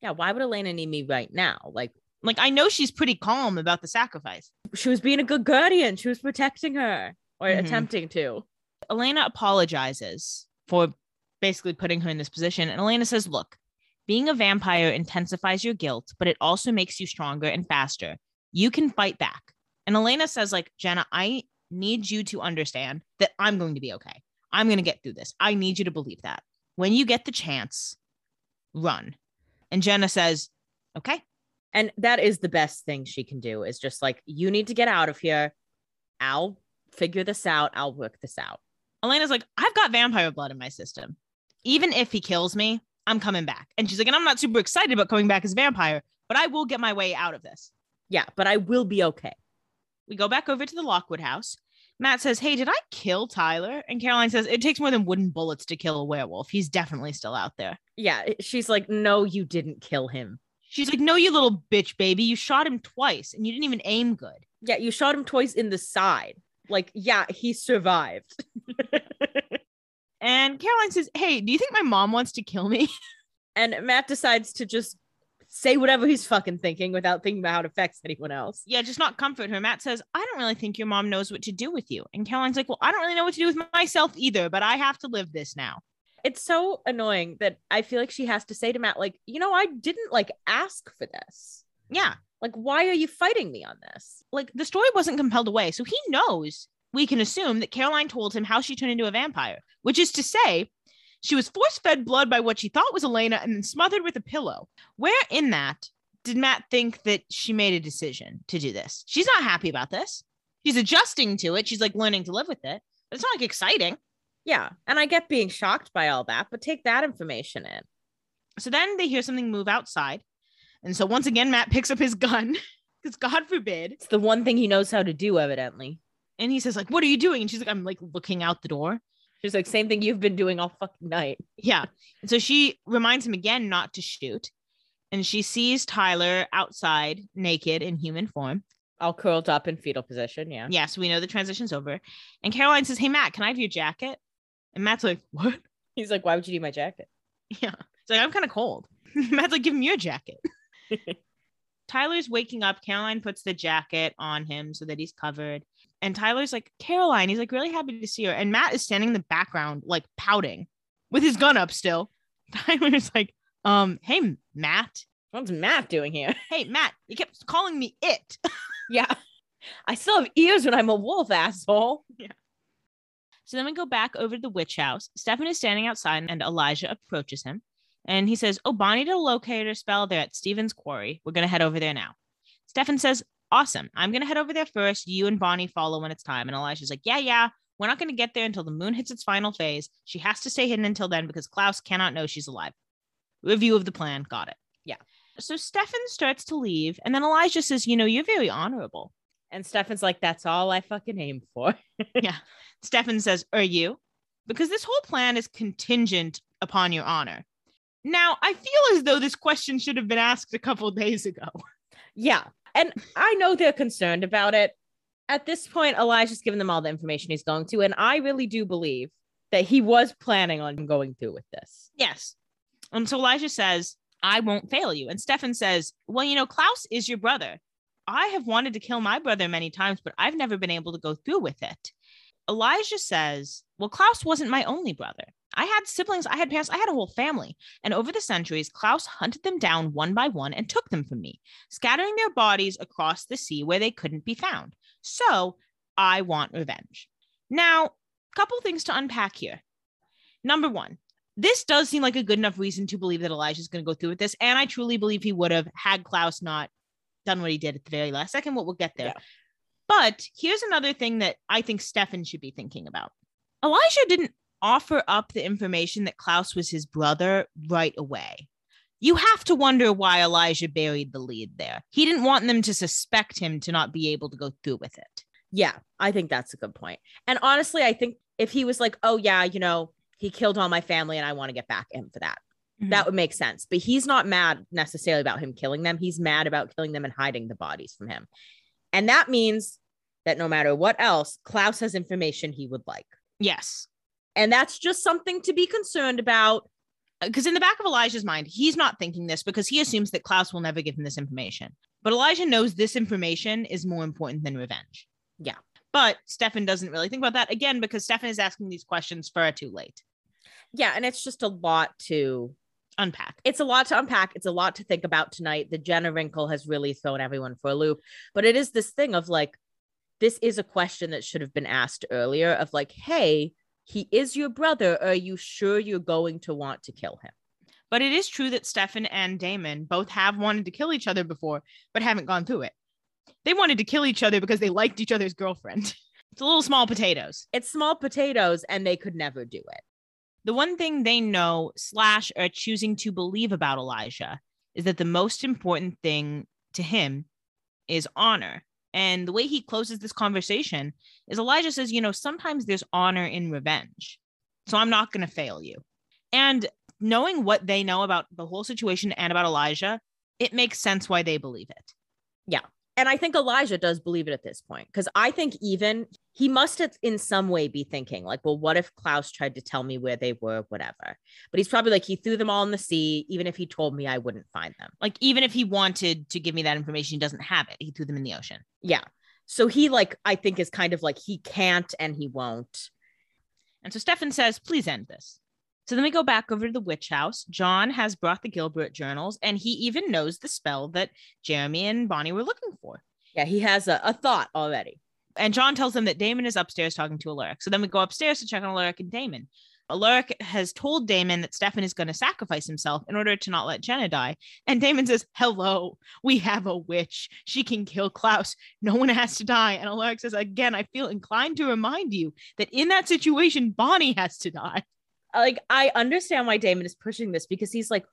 C: Yeah, why would Elena need me right now? Like,
B: Like, I know she's pretty calm about the sacrifice.
C: she was being a good guardian. She was protecting her or
B: Mhm.
C: attempting to.
B: Elena apologizes for basically putting her in this position. And Elena says, Look, being a vampire intensifies your guilt, but it also makes you stronger and faster. You can fight back. And Elena says, like, Jenna, I need you to understand that I'm going to be okay. I'm going to get through this. I need you to believe that. When you get the chance, run. And Jenna says, Okay.
C: And that is the best thing she can do is just like, you need to get out of here. I'll figure this out. I'll work this out.
B: Elena's like, I've got vampire blood in my system. Even if he kills me, I'm coming back. And she's like, and I'm not super excited about coming back as a vampire, but I will get my way out of this.
C: Yeah, but I will be okay.
B: We go back over to the Lockwood house. Matt says, Hey, did I kill Tyler? And Caroline says, It takes more than wooden bullets to kill a werewolf. He's definitely still out there.
C: Yeah, she's like, no, you didn't kill him.
B: She's like, No, you little bitch, baby. You shot him twice and you didn't even aim good.
C: Yeah, you shot him twice in the side. Like, yeah, he survived. [LAUGHS]
B: And Caroline says, Hey, do you think my mom wants to kill me? [LAUGHS]
C: and Matt decides to just say whatever he's fucking thinking without thinking about how it affects anyone else.
B: Yeah, just not comfort her. Matt says, I don't really think your mom knows what to do with you. And Caroline's like, Well, I don't really know what to do with myself either, but I have to live this now.
C: It's so annoying that I feel like she has to say to Matt, like, you know, I didn't like ask for this.
B: Yeah.
C: Like, why are you fighting me on this?
B: Like the story wasn't compelled away. So he knows we can assume that Caroline told him how she turned into a vampire, which is to say, she was force fed blood by what she thought was Elena and then smothered with a pillow. Where in that did Matt think that she made a decision to do this? She's not happy about this. She's adjusting to it. She's like learning to live with it. But it's not like exciting.
C: Yeah. And I get being shocked by all that, but take that information in.
B: So then they hear something move outside. And so once again, Matt picks up his gun [LAUGHS] because God forbid.
C: It's the one thing he knows how to do, evidently.
B: And he says, like, what are you doing? And she's like, I'm like looking out the door.
C: She's like, same thing you've been doing all fucking night.
B: Yeah. And so she reminds him again not to shoot. And she sees Tyler outside, naked in human form.
C: All curled up in fetal position. Yeah.
B: Yeah, so we know the transition's over. And Caroline says, Hey, Matt, can I have your jacket? And Matt's like, What?
C: He's like, why would you need my jacket?
B: Yeah. He's like, I'm kind of cold. [LAUGHS] Matt's like, Give him your jacket. [LAUGHS] Tyler's waking up. Caroline puts the jacket on him so that he's covered. And Tyler's like, Caroline, he's like really happy to see her. And Matt is standing in the background, like pouting with his gun up still. [LAUGHS] Tyler's like, um, hey, Matt.
C: What's Matt doing here? [LAUGHS]
B: Hey, Matt, you kept calling me it. [LAUGHS]
C: Yeah. I still have ears when I'm a wolf, asshole. Yeah.
B: So then we go back over to the witch house. Stefan is standing outside and Elijah approaches him. And he says, Oh, Bonnie did a locator spell. They're at Stephen's quarry. We're going to head over there now. Stefan says, Awesome. I'm going to head over there first. You and Bonnie follow when it's time. And Elijah's like, Yeah, yeah. We're not going to get there until the moon hits its final phase. She has to stay hidden until then because Klaus cannot know she's alive. Review of the plan. Got it.
C: Yeah.
B: So Stefan starts to leave. And then Elijah says, You know, you're very honorable.
C: And Stefan's like, that's all I fucking aim for. [LAUGHS] Yeah.
B: Stefan says, Are you? Because this whole plan is contingent upon your honor. Now, I feel as though this question should have been asked a couple days ago.
C: Yeah. And I know they're concerned about it. At this point, Elijah's given them all the information he's going to. And I really do believe that he was planning on going through with this.
B: Yes. And so Elijah says, I won't fail you. And Stefan says, Well, you know, Klaus is your brother. I have wanted to kill my brother many times, but I've never been able to go through with it. Elijah says, Well, Klaus wasn't my only brother. I had siblings, I had parents, I had a whole family. And over the centuries, Klaus hunted them down one by one and took them from me, scattering their bodies across the sea where they couldn't be found. So I want revenge. Now, a couple things to unpack here. Number one, this does seem like a good enough reason to believe that Elijah is going to go through with this. And I truly believe he would have had Klaus not done what he did at the very last second. What we'll get there.
C: Yeah.
B: But here's another thing that I think Stefan should be thinking about. Elijah didn't offer up the information that Klaus was his brother right away. You have to wonder why Elijah buried the lead there. He didn't want them to suspect him to not be able to go through with it.
C: Yeah, I think that's a good point. And honestly, I think if he was like, oh, yeah, you know, he killed all my family and I want to get back at him for that, mm-hmm. that would make sense. But he's not mad necessarily about him killing them. He's mad about killing them and hiding the bodies from him. And that means that no matter what else, Klaus has information he would like.
B: yes.
C: And that's just something to be concerned about.
B: Uh, because in the back of Elijah's mind, he's not thinking this because he assumes that Klaus will never give him this information. But Elijah knows this information is more important than revenge.
C: Yeah.
B: But Stefan doesn't really think about that again because Stefan is asking these questions far too late.
C: Yeah. And it's just a lot to,
B: Unpack.
C: it's a lot to unpack. It's a lot to think about tonight. The Jenna wrinkle has really thrown everyone for a loop. But it is this thing of like, this is a question that should have been asked earlier of like, hey, he is your brother. Are you sure you're going to want to kill him?
B: But it is true that Stefan and Damon both have wanted to kill each other before, but haven't gone through it. They wanted to kill each other because they liked each other's girlfriend. [LAUGHS] It's a little small potatoes.
C: It's small potatoes and they could never do it.
B: The one thing they know, slash, are choosing to believe about Elijah is that the most important thing to him is honor. And the way he closes this conversation is Elijah says, you know, sometimes there's honor in revenge. So I'm not going to fail you. And knowing what they know about the whole situation and about Elijah, it makes sense why they believe it.
C: And I think Elijah does believe it at this point because I think even he must have in some way be thinking, like, well, what if Klaus tried to tell me where they were, whatever. But he's probably like, he threw them all in the sea. Even if he told me, I wouldn't find them.
B: Like, even if he wanted to give me that information, he doesn't have it. He threw them in the ocean.
C: Yeah. So he, like, I think is kind of like, he can't and he won't.
B: And so Stefan says, please end this. So then we go back over to the witch house. John has brought the Gilbert journals, and he even knows the spell that Jeremy and Bonnie were looking for.
C: Yeah. He has a, a thought already.
B: And John tells them that Damon is upstairs talking to Alaric. So then we go upstairs to check on Alaric and Damon. Alaric has told Damon that Stefan is going to sacrifice himself in order to not let Jenna die. And Damon says, Hello, we have a witch. She can kill Klaus. No one has to die. And Alaric says, Again, I feel inclined to remind you that in that situation, Bonnie has to die.
C: Like, I understand why Damon is pushing this because he's like,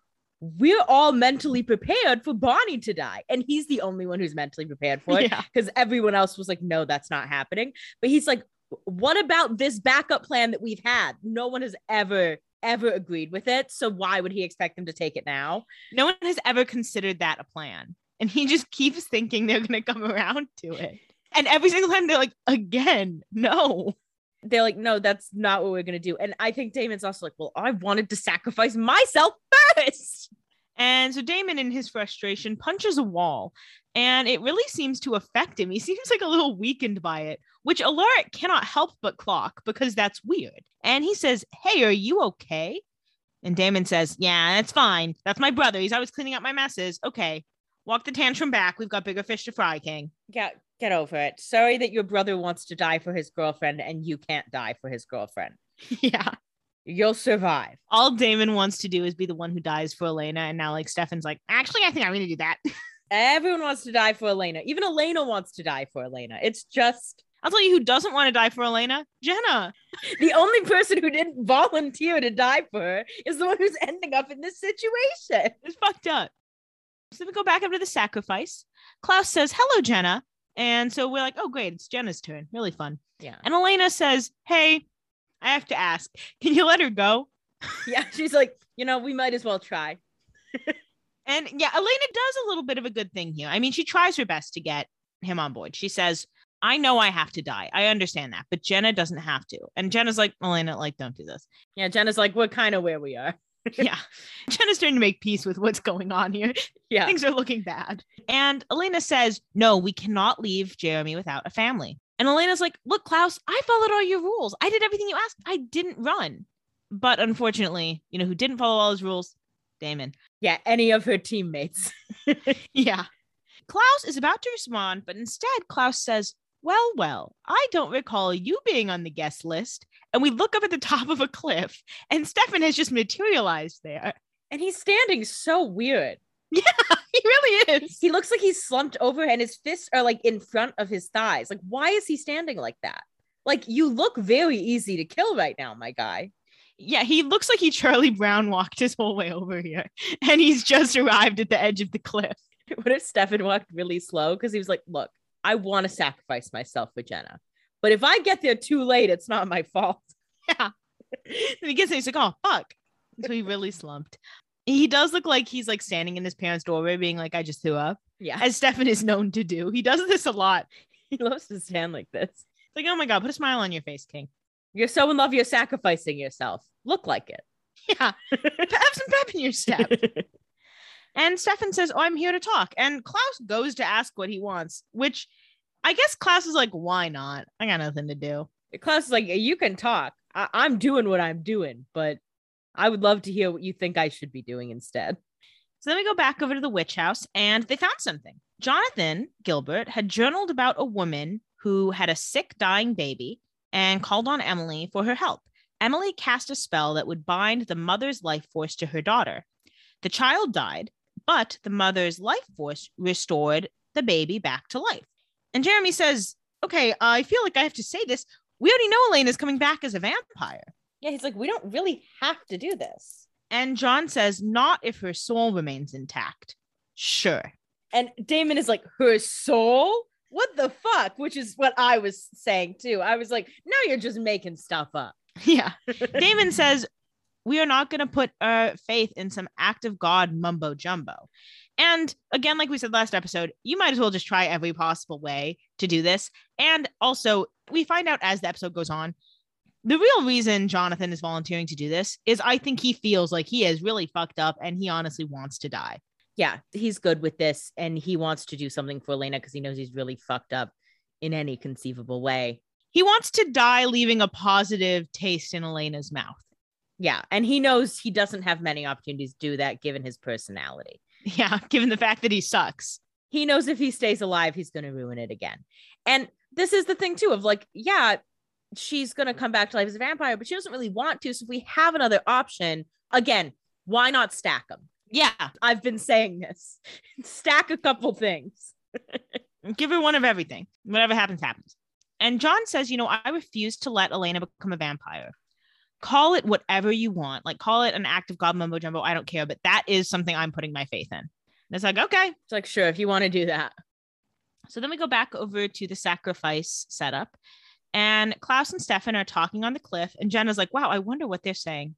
C: we're all mentally prepared for Bonnie to die. And he's the only one who's mentally prepared for it
B: Yeah.
C: because everyone else was like, no, that's not happening. But he's like, what about this backup plan that we've had? No one has ever, ever agreed with it. So why would he expect them to take it now?
B: No one has ever considered that a plan. And he just keeps thinking they're going to come around to it. And every single time they're like, Again, no.
C: They're like, no, that's not what we're going to do. And I think Damon's also like, well, I wanted to sacrifice myself first.
B: And so Damon, in his frustration, punches a wall, and it really seems to affect him. He seems like a little weakened by it, which Alaric cannot help but clock because that's weird. And he says, Hey, are you okay? And Damon says, Yeah, that's fine. That's my brother. He's always cleaning up my messes. Okay, walk the tantrum back. We've got bigger fish to fry, King.
C: Get, get over it. Sorry that your brother wants to die for his girlfriend and you can't die for his girlfriend. [LAUGHS]
B: yeah.
C: You'll survive.
B: All Damon wants to do is be the one who dies for Elena. And now, like, Stefan's like, Actually, I think I'm going to do that. [LAUGHS]
C: Everyone wants to die for Elena. Even Elena wants to die for Elena. It's just
B: I'll tell you who doesn't want to die for Elena Jenna. [LAUGHS]
C: the only person who didn't volunteer to die for her is the one who's ending up in this situation.
B: It's fucked up. So we go back up to the sacrifice. Klaus says, Hello, Jenna. And so we're like, Oh, great. It's Jenna's turn. Really fun.
C: Yeah.
B: And Elena says, Hey, I have to ask, can you let her go? [LAUGHS]
C: Yeah. She's like, you know, we might as well try. [LAUGHS]
B: And yeah, Elena does a little bit of a good thing here. I mean, she tries her best to get him on board. She says, I know I have to die. I understand that, but Jenna doesn't have to. And Jenna's like, Elena, like, don't do this.
C: Yeah. Jenna's like, we're kind of where we are.
B: Yeah. [LAUGHS] Jenna's trying to make peace with what's going on here.
C: Yeah.
B: Things are looking bad. And Elena says, No, we cannot leave Jeremy without a family. And Elena's like, Look, Klaus, I followed all your rules. I did everything you asked. I didn't run. But unfortunately, you know who didn't follow all his rules? Damon.
C: Yeah. Any of her teammates. [LAUGHS] [LAUGHS]
B: Yeah. Klaus is about to respond, but instead, Klaus says, Well, well, I don't recall you being on the guest list. And we look up at the [LAUGHS] top of a cliff, and Stefan has just materialized there.
C: And he's standing so weird. [LAUGHS]
B: Yeah, he really is.
C: He looks like he's slumped over and his fists are like in front of his thighs. Like, why is he standing like that? Like, you look very easy to kill right now, my guy.
B: Yeah, he looks like he Charlie Brown walked his whole way over here, [LAUGHS] and he's just arrived at the edge of the cliff.
C: What if Stefan walked really slow? Because he was like, look, I want to sacrifice myself for Jenna. But if I get there too late, it's not my fault. [LAUGHS]
B: Yeah. [LAUGHS] And he gets there, he's like, oh fuck. So he really slumped. He does look like he's like standing in his parents' doorway, being like, I just threw up,
C: Yeah.
B: as Stefan is known to do. He does this a lot.
C: He loves to stand like this.
B: It's like, oh my god, put a smile on your face, King.
C: You're so in love, you're sacrificing yourself. Look like it.
B: Yeah. [LAUGHS] Have some pep in your step. And Stefan says, Oh, I'm here to talk. And Klaus goes to ask what he wants, which I guess Klaus is like, Why not? I got nothing to do.
C: Klaus is like, you can talk. I- I'm doing what I'm doing, but I would love to hear what you think I should be doing instead.
B: So then we go back over to the witch house and they found something. Jonathan Gilbert had journaled about a woman who had a sick, dying baby and called on Emily for her help. Emily cast a spell that would bind the mother's life force to her daughter. The child died, but the mother's life force restored the baby back to life. And Jeremy says, Okay, I feel like I have to say this. We already know Elena is coming back as a vampire.
C: Yeah, he's like, we don't really have to do this.
B: And John says, Not if her soul remains intact. Sure.
C: And Damon is like, her soul? What the fuck? Which is what I was saying too. I was like, now you're just making stuff up. [LAUGHS]
B: Yeah. Damon says, We are not going to put our faith in some act of God mumbo jumbo. And again, like we said last episode, you might as well just try every possible way to do this. And also, we find out as the episode goes on, the real reason Jonathan is volunteering to do this is I think he feels like he is really fucked up and he honestly wants to die.
C: Yeah, he's good with this and he wants to do something for Elena because he knows he's really fucked up in any conceivable way.
B: He wants to die, leaving a positive taste in Elena's mouth.
C: Yeah, and he knows he doesn't have many opportunities to do that given his personality.
B: Yeah, [LAUGHS] given the fact that he sucks.
C: He knows if he stays alive, he's going to ruin it again. And this is the thing, too, of like, yeah, she's going to come back to life as a vampire, but she doesn't really want to. So if we have another option, again, why not stack them?
B: Yeah,
C: I've been saying this [LAUGHS] stack a couple things. [LAUGHS]
B: give her one of everything. Whatever happens, happens. And John says, you know, I refuse to let Elena become a vampire. Call it whatever you want. Like call it an act of God mumbo jumbo. I don't care. But that is something I'm putting my faith in. And it's like, okay.
C: It's like, sure, if you want to do that.
B: So then we go back over to the sacrifice setup. And Klaus and Stefan are talking on the cliff. And Jenna's like, wow, I wonder what they're saying.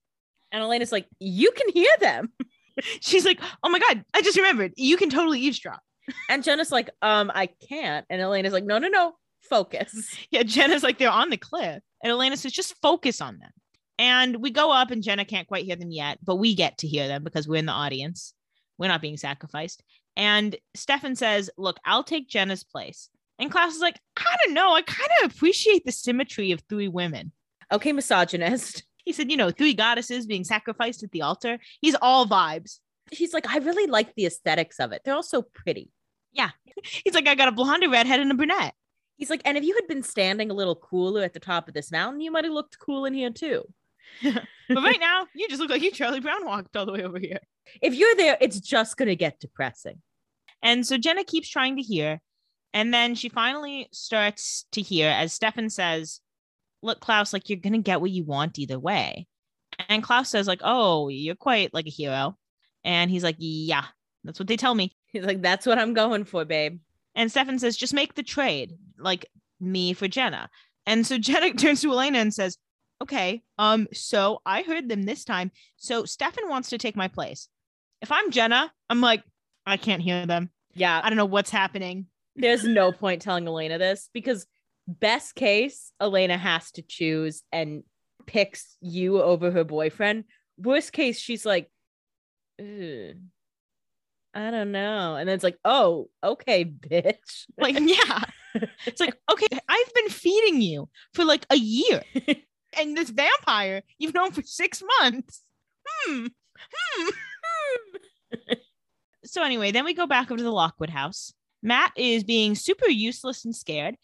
C: And Elena's like, you can hear them. [LAUGHS]
B: She's like, oh my God, I just remembered. You can totally eavesdrop.
C: And Jenna's like, um, I can't. And Elena's like, no, no, no, focus. [LAUGHS]
B: Yeah, Jenna's like, they're on the cliff. And Elena says, just focus on them. And we go up, and Jenna can't quite hear them yet, but we get to hear them because we're in the audience. We're not being sacrificed. And Stefan says, Look, I'll take Jenna's place. And Klaus is like, I don't know. I kind of appreciate the symmetry of three women.
C: Okay, misogynist. [LAUGHS]
B: He said, You know, three goddesses being sacrificed at the altar. He's all vibes.
C: He's like, I really like the aesthetics of it. They're all so pretty. Yeah. [LAUGHS]
B: He's like, I got a blonde, a redhead, and a brunette.
C: He's like, and if you had been standing a little cooler at the top of this mountain, you might have looked cool in here too. [LAUGHS]
B: But right [LAUGHS] now, you just look like you Charlie Brown walked all the way over here.
C: If you're there, it's just going to get depressing.
B: And so Jenna keeps trying to hear. And then she finally starts to hear as Stefan says, Look, Klaus, like you're going to get what you want either way. And Klaus says, like, oh, you're quite like a hero. And he's like, yeah, that's what they tell me.
C: He's like, that's what I'm going for, babe.
B: And Stefan says, just make the trade, like me for Jenna. And so [LAUGHS] Jenna turns to Elena and says, okay, um, so I heard them this time. So Stefan wants to take my place. If I'm Jenna, I'm like, I can't hear them.
C: Yeah.
B: I don't know what's happening.
C: There's no point telling Elena this because best case, Elena has to choose and picks you over her boyfriend. Worst case, she's like, "Ugh, I don't know. And then it's like, oh, okay, bitch.
B: Like, yeah. [LAUGHS] It's like, okay, I've been feeding you for like a year. [LAUGHS] and this vampire you've known for six months. Hmm. Hmm. hmm. so anyway, then we go back over to the Lockwood house. Matt is being super useless and scared.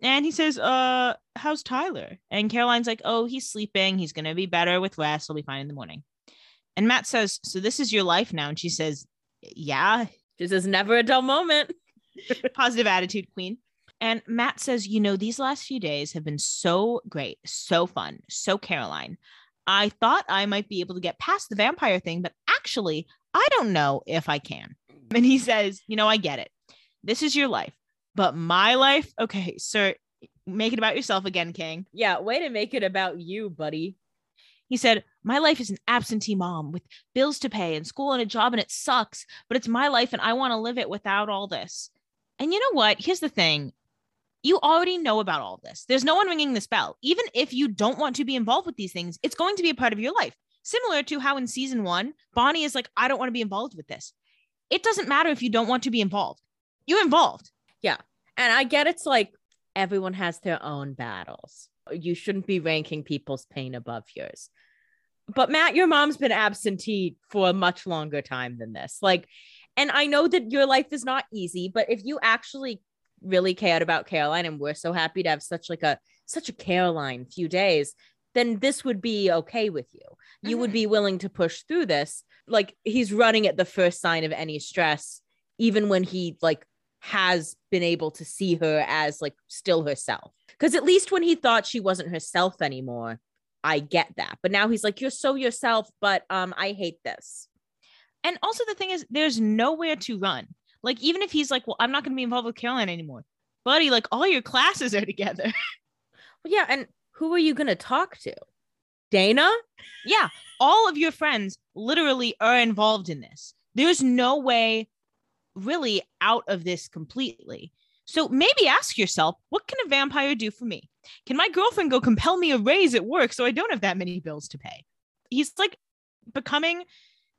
B: And he says, uh, how's Tyler? And Caroline's like, oh, he's sleeping. He's gonna be better with rest. He'll be fine in the morning. And Matt says, so this is your life now. And she says, yeah,
C: Just is never a dull moment. [LAUGHS]
B: positive attitude queen. And Matt says, you know, these last few days have been so great, so fun, so Caroline. I thought I might be able to get past the vampire thing, but actually, I don't know if I can. [LAUGHS] And he says, you know, I get it. This is your life, but my life, okay, sir, make it about yourself again, King.
C: Yeah, way to make it about you, buddy.
B: He said, My life is an absentee mom with bills to pay and school and a job, and it sucks, but it's my life and I want to live it without all this. And you know what? Here's the thing you already know about all this. There's no one ringing this bell. Even if you don't want to be involved with these things, it's going to be a part of your life. Similar to how in season one, Bonnie is like, I don't want to be involved with this. It doesn't matter if you don't want to be involved, you're involved. Yeah.
C: And I get it's like everyone has their own battles. You shouldn't be ranking people's pain above yours. But Matt, your mom's been absentee for a much longer time than this. Like, and I know that your life is not easy, but if you actually really cared about Caroline and we're so happy to have such like a such a Caroline few days, then this would be okay with you. You would
B: Mhm.
C: be willing to push through this. Like he's running at the first sign of any stress, even when he like has been able to see her as like still herself. Because at least when he thought she wasn't herself anymore, I get that. But now he's like, you're so yourself, but um, I hate this.
B: And also, the thing is, there's nowhere to run. Like, even if he's like, Well, I'm not going to be involved with Caroline anymore, buddy, like, all your classes are together. [LAUGHS]
C: Well, yeah, and who are you gonna talk to? Dana?
B: yeah, all of your friends literally are involved in this. There's no way really out of this completely. So maybe ask yourself, what can a vampire do for me? Can my girlfriend go compel me a raise at work so I don't have that many bills to pay? He's like becoming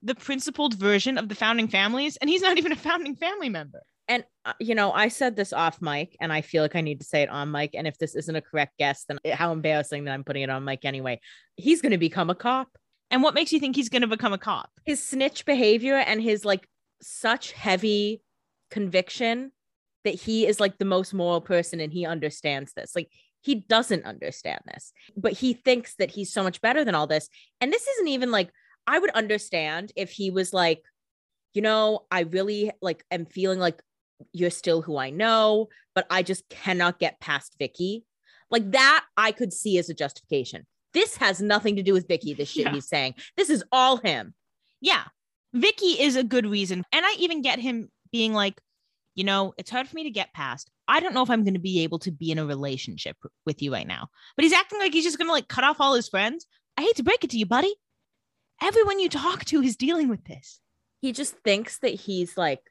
B: the principled version of the founding families, and he's not even a founding family member.
C: And uh, you know, I said this off mic, and I feel like I need to say it on mic. And if this isn't a correct guess, then how embarrassing that I'm putting it on mic anyway. He's going to become a cop.
B: And what makes you think he's going to become a cop?
C: His snitch behavior and his like such heavy conviction that he is like the most moral person and he understands this. Like he doesn't understand this, but he thinks that he's so much better than all this. And this isn't even like I would understand if he was like, you know, I really like am feeling like you're still who I know, but I just cannot get past Vicki. Like that, I could see as a justification. This has nothing to do with Vicki, this shit
B: Yeah.
C: he's saying. This is all him.
B: Yeah. Vicki is a good reason. And I even get him being like, you know, it's hard for me to get past. I don't know if I'm going to be able to be in a relationship with you right now. But he's acting like he's just going to like cut off all his friends. I hate to break it to you, buddy. Everyone you talk to is dealing with this.
C: He just thinks that he's like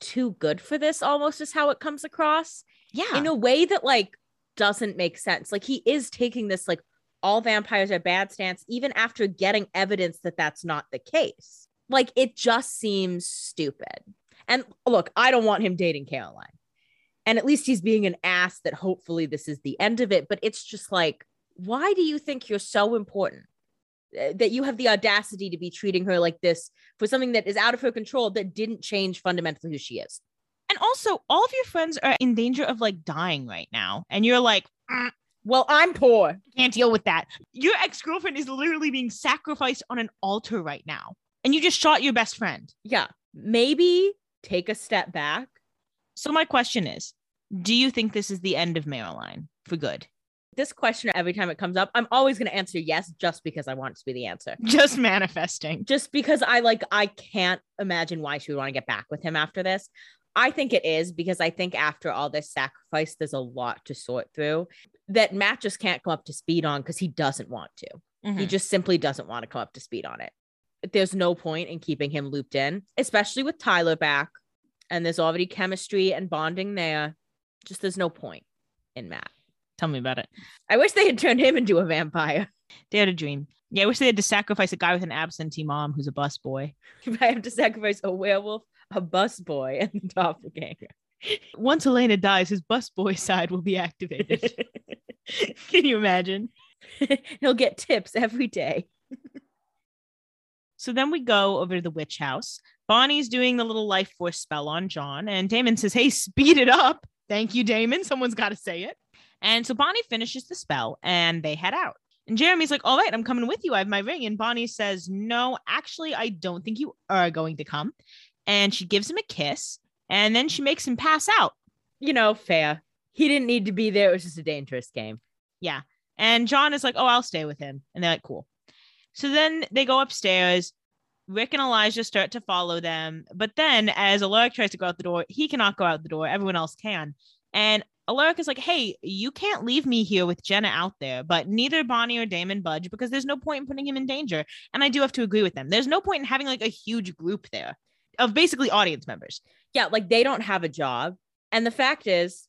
C: too good for this, almost is how it comes across.
B: Yeah.
C: in a way that like doesn't make sense. Like he is taking this like all vampires are bad stance even after getting evidence that that's not the case. Like it just seems stupid. And look, I don't want him dating Caroline. And at least he's being an ass that hopefully this is the end of it, but it's just like why do you think you're so important? Uh, That you have the audacity to be treating her like this for something that is out of her control that didn't change fundamentally who she is.
B: and also, all of your friends are in danger of like dying right now. And you're like, "Mm,
C: Well, I'm poor.
B: can't deal with that. Your ex girlfriend is literally being sacrificed on an altar right now. And you just shot your best friend.
C: yeah, maybe take a step back.
B: So, my question is Do you think this is the end of Marilyn for good?
C: This question, every time it comes up, I'm always going to answer yes, just because I want it to be the answer. [LAUGHS]
B: Just manifesting.
C: Just because I like, I can't imagine why she would want to get back with him after this. I think it is because I think after all this sacrifice, there's a lot to sort through that Matt just can't come up to speed on because he doesn't want to. He
B: Mhm.
C: just simply doesn't want to come up to speed on it. There's no point in keeping him looped in, especially with Tyler back. And there's already chemistry and bonding there. Just there's no point in Matt.
B: Tell me about it.
C: I wish they had turned him into a vampire.
B: They had a dream. Yeah, I wish they had to sacrifice a guy with an absentee mom who's a bus boy. [LAUGHS]
C: If I have to sacrifice a werewolf, a busboy, [LAUGHS] and the doppelganger. [LAUGHS]
B: Once Elena dies, his bus boy side will be activated. Can you imagine?
C: He'll get tips every day.
B: So then we go over to the witch house. Bonnie's doing the little life force spell on John, and Damon says, Hey, speed it up. Thank you, Damon. Someone's got to say it. And so Bonnie finishes the spell and they head out. And Jeremy's like, All right, I'm coming with you. I have my ring. And Bonnie says, No, actually, I don't think you are going to come. And she gives him a kiss and then she makes him pass out.
C: You know, fair. He didn't need to be there. It was just a dangerous game.
B: Yeah. And John is like, oh, I'll stay with him. And they're like, cool. So then they go upstairs. Rick and Elijah start to follow them. But then as Alaric tries to go out the door, he cannot go out the door. Everyone else can. And Alaric is like, hey, you can't leave me here with Jenna out there. But neither Bonnie or Damon budge because there's no point in putting him in danger. And I do have to agree with them. There's no point in having like a huge group there of basically audience members.
C: Yeah, like they don't have a job. And the fact is,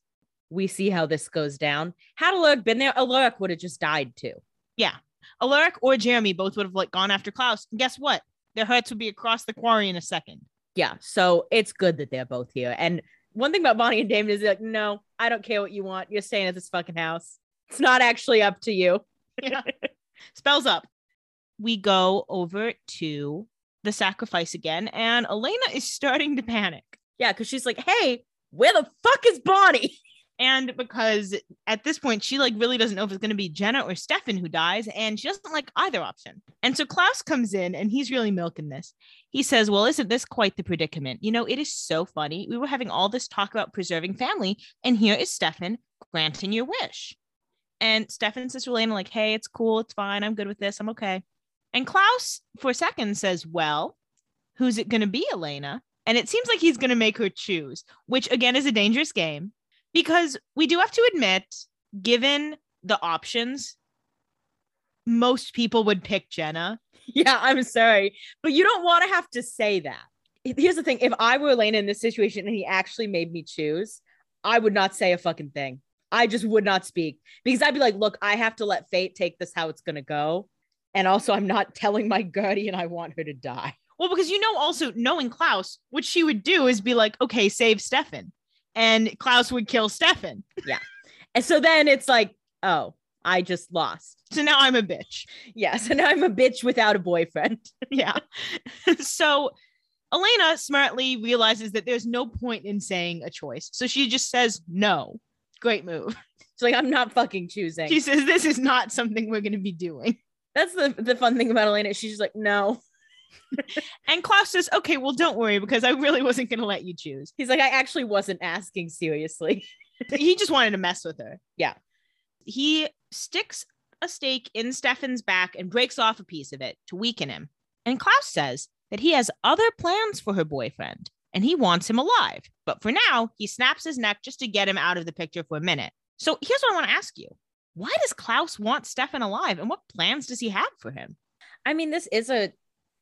C: we see how this goes down. Had Alaric been there, Alaric would have just died too. Yeah.
B: Alaric or Jeremy both would have like gone after Klaus. And guess what? Their hearts would be across the quarry in a second.
C: Yeah, so it's good that they're both here. And one thing about Bonnie and Damon is like, no, I don't care what you want. You're staying at this fucking house. It's not actually up to you. [LAUGHS]
B: Yeah. Spells up. We go over to the sacrifice again, and Elena is starting to panic.
C: Yeah, because she's like, hey, where the fuck is Bonnie? [LAUGHS]
B: And because at this point, she like really doesn't know if it's going to be Jenna or Stefan who dies, and she doesn't like either option. And so Klaus comes in and he's really milking this. He says, Well, isn't this quite the predicament? You know, it is so funny. We were having all this talk about preserving family, and here is Stefan granting your wish. And Stefan says to Elena, like, hey, it's cool, it's fine, I'm good with this, I'm okay. And Klaus, for a second, says, Well, who's it going to be, Elena? And it seems like he's going to make her choose, which again is a dangerous game because we do have to admit, given the options, most people would pick Jenna. [LAUGHS]
C: yeah, I'm sorry. But you don't want to have to say that. here's the thing: if I were Elena in this situation and he actually made me choose, I would not say a fucking thing. I just would not speak because I'd be like, look, I have to let fate take this how it's gonna go. And also, I'm not telling my guardian I want her to die.
B: Well, because you know, also knowing Klaus, what she would do is be like, okay, save Stefan. And Klaus would kill Stefan. Yeah.
C: and so then it's like, oh, I just lost.
B: So now I'm a bitch.
C: Yeah. So now I'm a bitch without a boyfriend. [LAUGHS]
B: Yeah. [LAUGHS] so Elena smartly realizes that there's no point in saying a choice. So she just says no. Great move.
C: She's like, I'm not fucking choosing.
B: She says, this is not something we're going to be doing.
C: That's the, the fun thing about Elena. She's just like, no. [LAUGHS]
B: And Klaus says, okay, well, don't worry because I really wasn't going to let you choose.
C: He's like, I actually wasn't asking seriously.
B: he just wanted to mess with her.
C: Yeah.
B: He sticks a stake in Stefan's back and breaks off a piece of it to weaken him. And Klaus says that he has other plans for her boyfriend and he wants him alive. But for now, he snaps his neck just to get him out of the picture for a minute. So here's what I want to ask you Why does Klaus want Stefan alive and what plans does he have for him?
C: I mean, this is a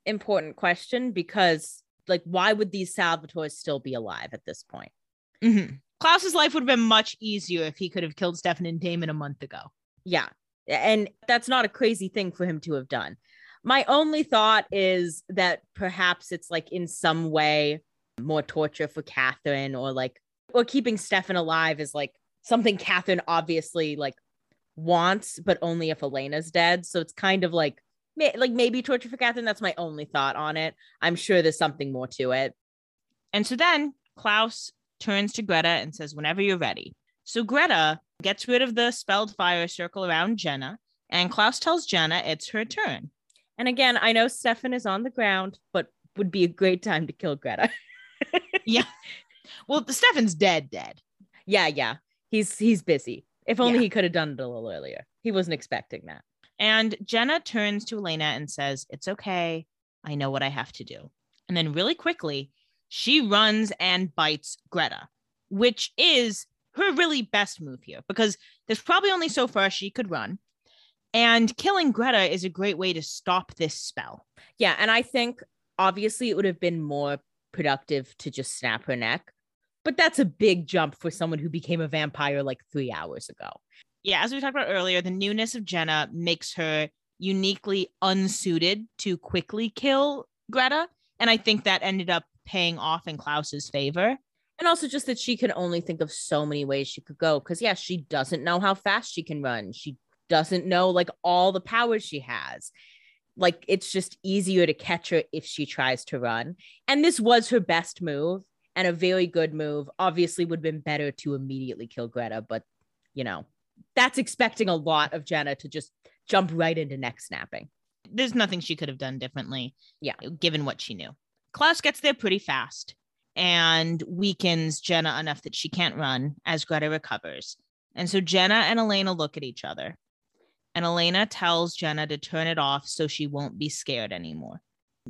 C: important question because like why would these Salvatores still be alive at this point?
B: Mhm. Klaus's life would have been much easier if he could have killed Stefan and Damon a month ago.
C: Yeah. And that's not a crazy thing for him to have done. My only thought is that perhaps it's like in some way more torture for Katherine or like or keeping Stefan alive is like something Katherine obviously like wants, but only if Elena's dead. So it's kind of like like maybe torture for Catherine. That's my only thought on it. I'm sure there's something more to it.
B: And so then Klaus turns to Greta and says, Whenever you're ready. So Greta gets rid of the spelled fire circle around Jenna, and Klaus tells Jenna it's her turn.
C: And again, I know Stefan is on the ground, but would be a great time to kill Greta. [LAUGHS] Yeah.
B: Well, Stefan's dead, dead.
C: yeah, yeah. He's he's busy. If only
B: Yeah.
C: he could have done it a little earlier. He wasn't expecting that.
B: And Jenna turns to Elena and says, It's okay. I know what I have to do. And then, really quickly, she runs and bites Greta, which is her really best move here because there's probably only so far she could run. And killing Greta is a great way to stop this spell.
C: Yeah, and I think obviously it would have been more productive to just snap her neck. But that's a big jump for someone who became a vampire like three hours ago.
B: yeah, as we talked about earlier, the newness of Jenna makes her uniquely unsuited to quickly kill Greta. And I think that ended up paying off in Klaus's favor.
C: And also just that she can only think of so many ways she could go. Cause yeah, she doesn't know how fast she can run. She doesn't know like all the powers she has. Like it's just easier to catch her if she tries to run. And this was her best move and a very good move. Obviously, would have been better to immediately kill Greta, but you know, that's expecting a lot of Jenna to just jump right into neck snapping.
B: There's nothing she could have done differently.
C: Yeah.
B: Given what she knew. Klaus gets there pretty fast and weakens Jenna enough that she can't run as Greta recovers. And so Jenna and Elena look at each other. And Elena tells Jenna to turn it off so she won't be scared anymore.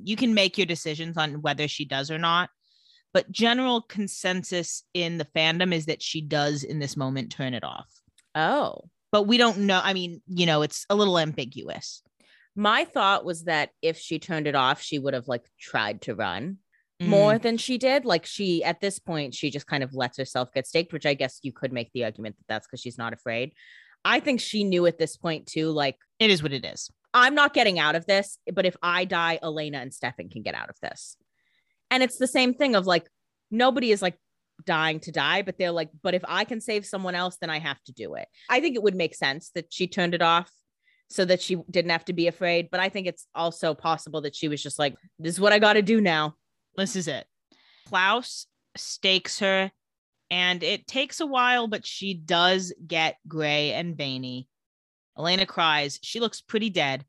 B: You can make your decisions on whether she does or not. But general consensus in the fandom is that she does in this moment turn it off.
C: Oh.
B: But we don't know. I mean, you know, it's a little ambiguous.
C: My thought was that if she turned it off, she would have like tried to run
B: Mm.
C: more than she did. Like she, at this point, she just kind of lets herself get staked, which I guess you could make the argument that that's because she's not afraid. I think she knew at this point too, like,
B: It is what it is.
C: I'm not getting out of this, but if I die, Elena and Stefan can get out of this. And it's the same thing of like, nobody is like dying to die, but they're like, but if I can save someone else, then I have to do it. I think it would make sense that she turned it off so that she didn't have to be afraid. But I think it's also possible that she was just like, this is what I got to do now.
B: This is it. Klaus stakes her, and it takes a while, but she does get gray and veiny. Elena cries. She looks pretty dead.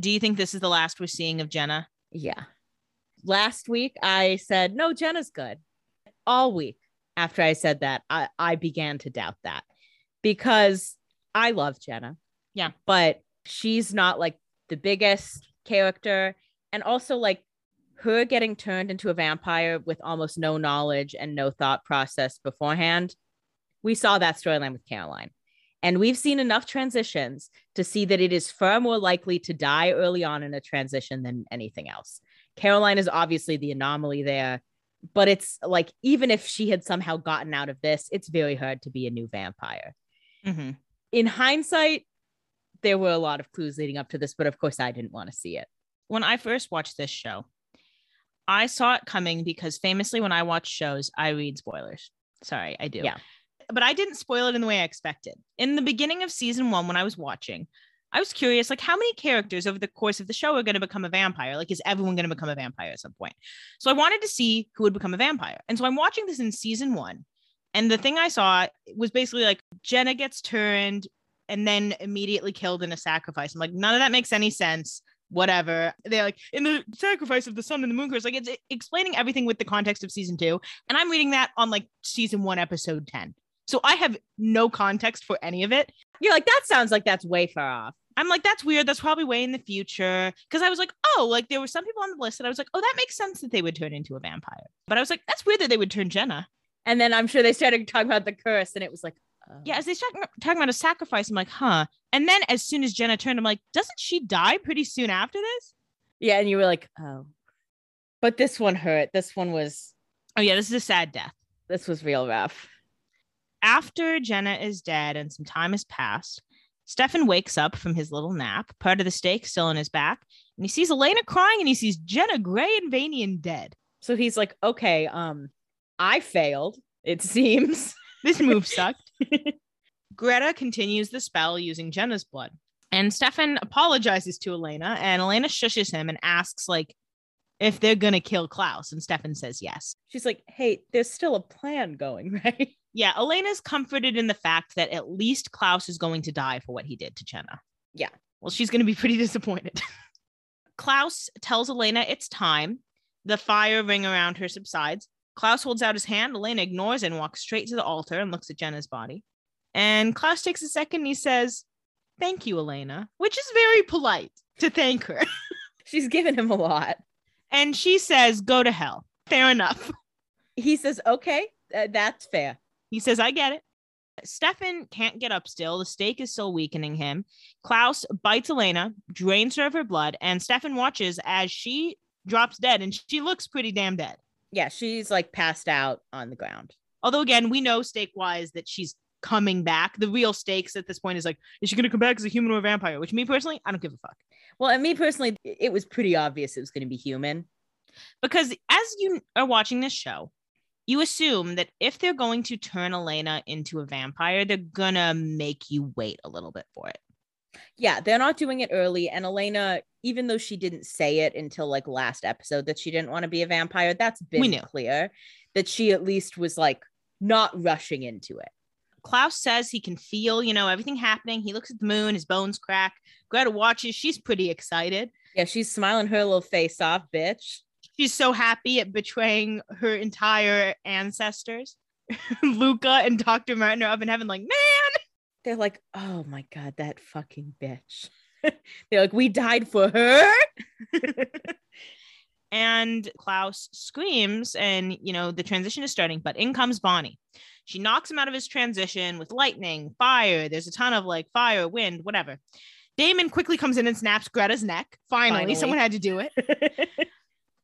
B: Do you think this is the last we're seeing of Jenna?
C: Yeah. Last week, I said, no, Jenna's good. All week after I said that, I, I began to doubt that because I love Jenna.
B: Yeah.
C: But she's not like the biggest character. And also, like, her getting turned into a vampire with almost no knowledge and no thought process beforehand. We saw that storyline with Caroline. And we've seen enough transitions to see that it is far more likely to die early on in a transition than anything else. Caroline is obviously the anomaly there, but it's like even if she had somehow gotten out of this, it's very hard to be a new vampire.
B: Mhm.
C: In hindsight, there were a lot of clues leading up to this, but of course I didn't want to see it.
B: When I first watched this show, I saw it coming because famously, when I watch shows, I read spoilers. Sorry, I do.
C: Yeah.
B: But I didn't spoil it in the way I expected. In the beginning of season one, when I was watching, I was curious, like, how many characters over the course of the show are going to become a vampire? Like, is everyone going to become a vampire at some point? So I wanted to see who would become a vampire. And so I'm watching this in season one. And the thing I saw was basically like Jenna gets turned and then immediately killed in a sacrifice. I'm like, none of that makes any sense. Whatever. They're like, in the sacrifice of the sun and the moon curse, like it's explaining everything with the context of season two. And I'm reading that on like season one, episode 10. So I have no context for any of it.
C: You're like, that sounds like that's way far off.
B: I'm like, that's weird. That's probably way in the future. Cause I was like, oh, like there were some people on the list that I was like, oh, that makes sense that they would turn into a vampire. But I was like, that's weird that they would turn Jenna.
C: And then I'm sure they started talking about the curse, and it was like, oh.
B: Yeah, as they start talking about a sacrifice, I'm like, huh. And then as soon as Jenna turned, I'm like, doesn't she die pretty soon after this?
C: yeah. And you were like, oh. But this one hurt. This one was,
B: Oh, yeah, this is a sad death.
C: this was real rough.
B: After Jenna is dead and some time has passed, Stefan wakes up from his little nap, part of the stake still in his back, and he sees Elena crying and he sees Jenna Gray and Vanian dead.
C: So he's like, okay, um, I failed, it [LAUGHS] seems.
B: This move sucked. [LAUGHS] Greta continues the spell using Jenna's blood. And Stefan apologizes to Elena, and Elena shushes him and asks, like, if they're gonna kill Klaus. And Stefan says yes.
C: She's like, hey, there's still a plan going, [LAUGHS] right?
B: Yeah, Elena's comforted in the fact that at least Klaus is going to die for what he did to Jenna.
C: Yeah.
B: Well, she's gonna be pretty [LAUGHS] disappointed. Klaus tells Elena it's time. The fire ring around her subsides. Klaus holds out his hand. Elena ignores and walks straight to the altar and looks at Jenna's body. And Klaus takes a second and he says, Thank you, Elena, which is very polite to thank her. [LAUGHS]
C: She's given him a lot.
B: And she says, Go to hell. Fair enough. [LAUGHS]
C: He says, okay, uh, that's fair.
B: He says, I get it. Stefan can't get up still. The stake is still weakening him. Klaus bites Elena, drains her of her blood, and Stefan watches as she drops dead, and she looks pretty damn dead.
C: Yeah, she's like passed out on the ground.
B: Although, again, we know stake wise that she's coming back. The real stakes at this point is like, is she going to come back as a human or a vampire? Which, me personally, I don't give a fuck.
C: Well, and me personally, it was pretty obvious it was going to be human.
B: Because as you are watching this show, you assume that if they're going to turn Elena into a vampire, they're gonna make you wait a little bit for it.
C: Yeah, they're not doing it early. And Elena, even though she didn't say it until like last episode that she didn't want to be a vampire, that's been clear that she at least was like not rushing into it.
B: Klaus says he can feel, you know, everything happening. He looks at the moon, his bones crack. Greta watches. She's pretty excited.
C: Yeah, she's smiling her little face off, bitch.
B: She's so happy at betraying her entire ancestors. [LAUGHS] Luca and Dr. Martin are up in heaven, like, man.
C: They're like, oh my God, that fucking bitch. [LAUGHS] they're like, we died for her. [LAUGHS]
B: And Klaus screams, and you know, the transition is starting, but in comes Bonnie. She knocks him out of his transition with lightning, fire. There's a ton of like fire, wind, whatever. Damon quickly comes in and snaps Greta's neck. Finally,
C: Finally.
B: someone had to do it. [LAUGHS]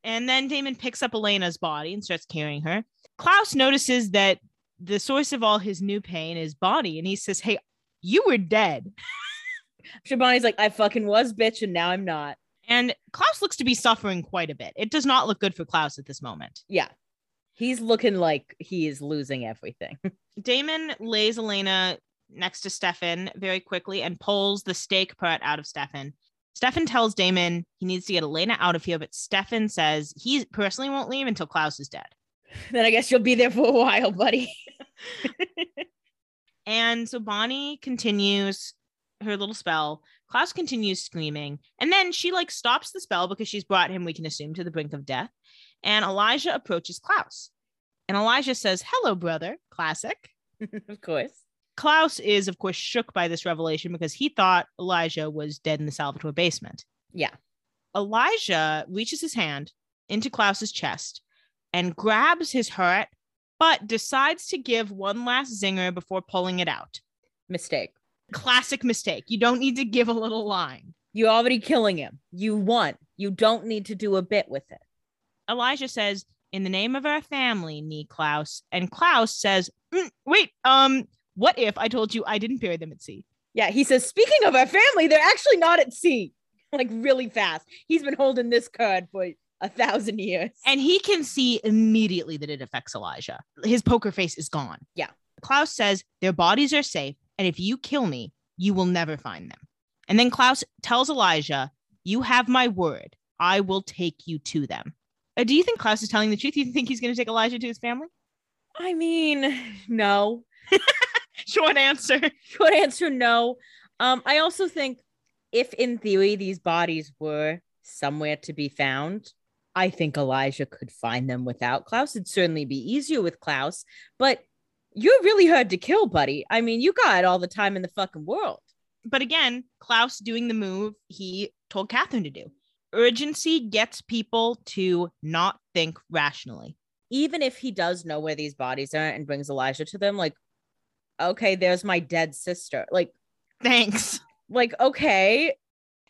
B: And then Damon picks up Elena's body and starts carrying her. Klaus notices that the source of all his new pain is Bonnie, and he says, Hey, you were dead. [LAUGHS]
C: Shabani's like, I fucking was, bitch, and now I'm not.
B: And Klaus looks to be suffering quite a bit. It does not look good for Klaus at this moment.
C: Yeah. He's looking like he is losing everything. [LAUGHS]
B: Damon lays Elena next to Stefan very quickly and pulls the stake part out of Stefan. Stefan tells Damon he needs to get Elena out of here, but Stefan says he personally won't leave until Klaus is dead. [LAUGHS]
C: then I guess you'll be there for a while, buddy. [LAUGHS]
B: And so Bonnie continues her little spell. Klaus continues screaming. And then she like stops the spell because she's brought him, we can assume, to the brink of death. And Elijah approaches Klaus. And Elijah says, Hello, brother. Classic. [LAUGHS]
C: of course.
B: Klaus is, of course, shook by this revelation because he thought Elijah was dead in the Salvatore basement.
C: Yeah.
B: Elijah reaches his hand into Klaus's chest and grabs his hurt, but decides to give one last zinger before pulling it out.
C: Mistake.
B: Classic mistake. You don't need to give a little line.
C: You're already killing him. You won. You don't need to do a bit with it.
B: Elijah says, "In the name of our family, Niklaus." And Klaus says, "Mm, "Wait, um, what if I told you I didn't bury them at sea?"
C: Yeah, he says, speaking of our family, they're actually not at sea. [LAUGHS] Like really fast. He's been holding this card for a thousand years.
B: And he can see immediately that it affects Elijah. His poker face is gone.
C: Yeah.
B: Klaus says their bodies are safe, and if you kill me, you will never find them. And then Klaus tells Elijah, "You have my word. I will take you to them." Uh, do you think Klaus is telling the truth? Do you think he's going to take Elijah to his family?
C: I mean, no. [LAUGHS]
B: Short answer.
C: Short answer, no. Um, I also think if in theory these bodies were somewhere to be found, I think Elijah could find them without Klaus. It'd certainly be easier with Klaus, but you're really hard to kill, buddy. I mean, you got all the time in the fucking world.
B: But again, Klaus doing the move he told Katherine to do. Urgency gets people to not think rationally.
C: Even if he does know where these bodies are and brings Elijah to them, like, okay, there's my dead sister. Like,
B: Thanks.
C: like okay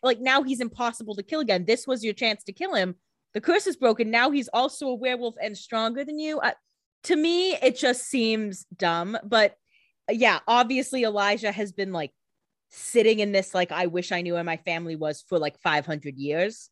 C: like now he's impossible to kill again this was your chance to kill him the curse is broken now he's also a werewolf and stronger than you I, to me it just seems dumb but yeah obviously elijah has been like sitting in this like i wish i knew where my family was for like 500 years.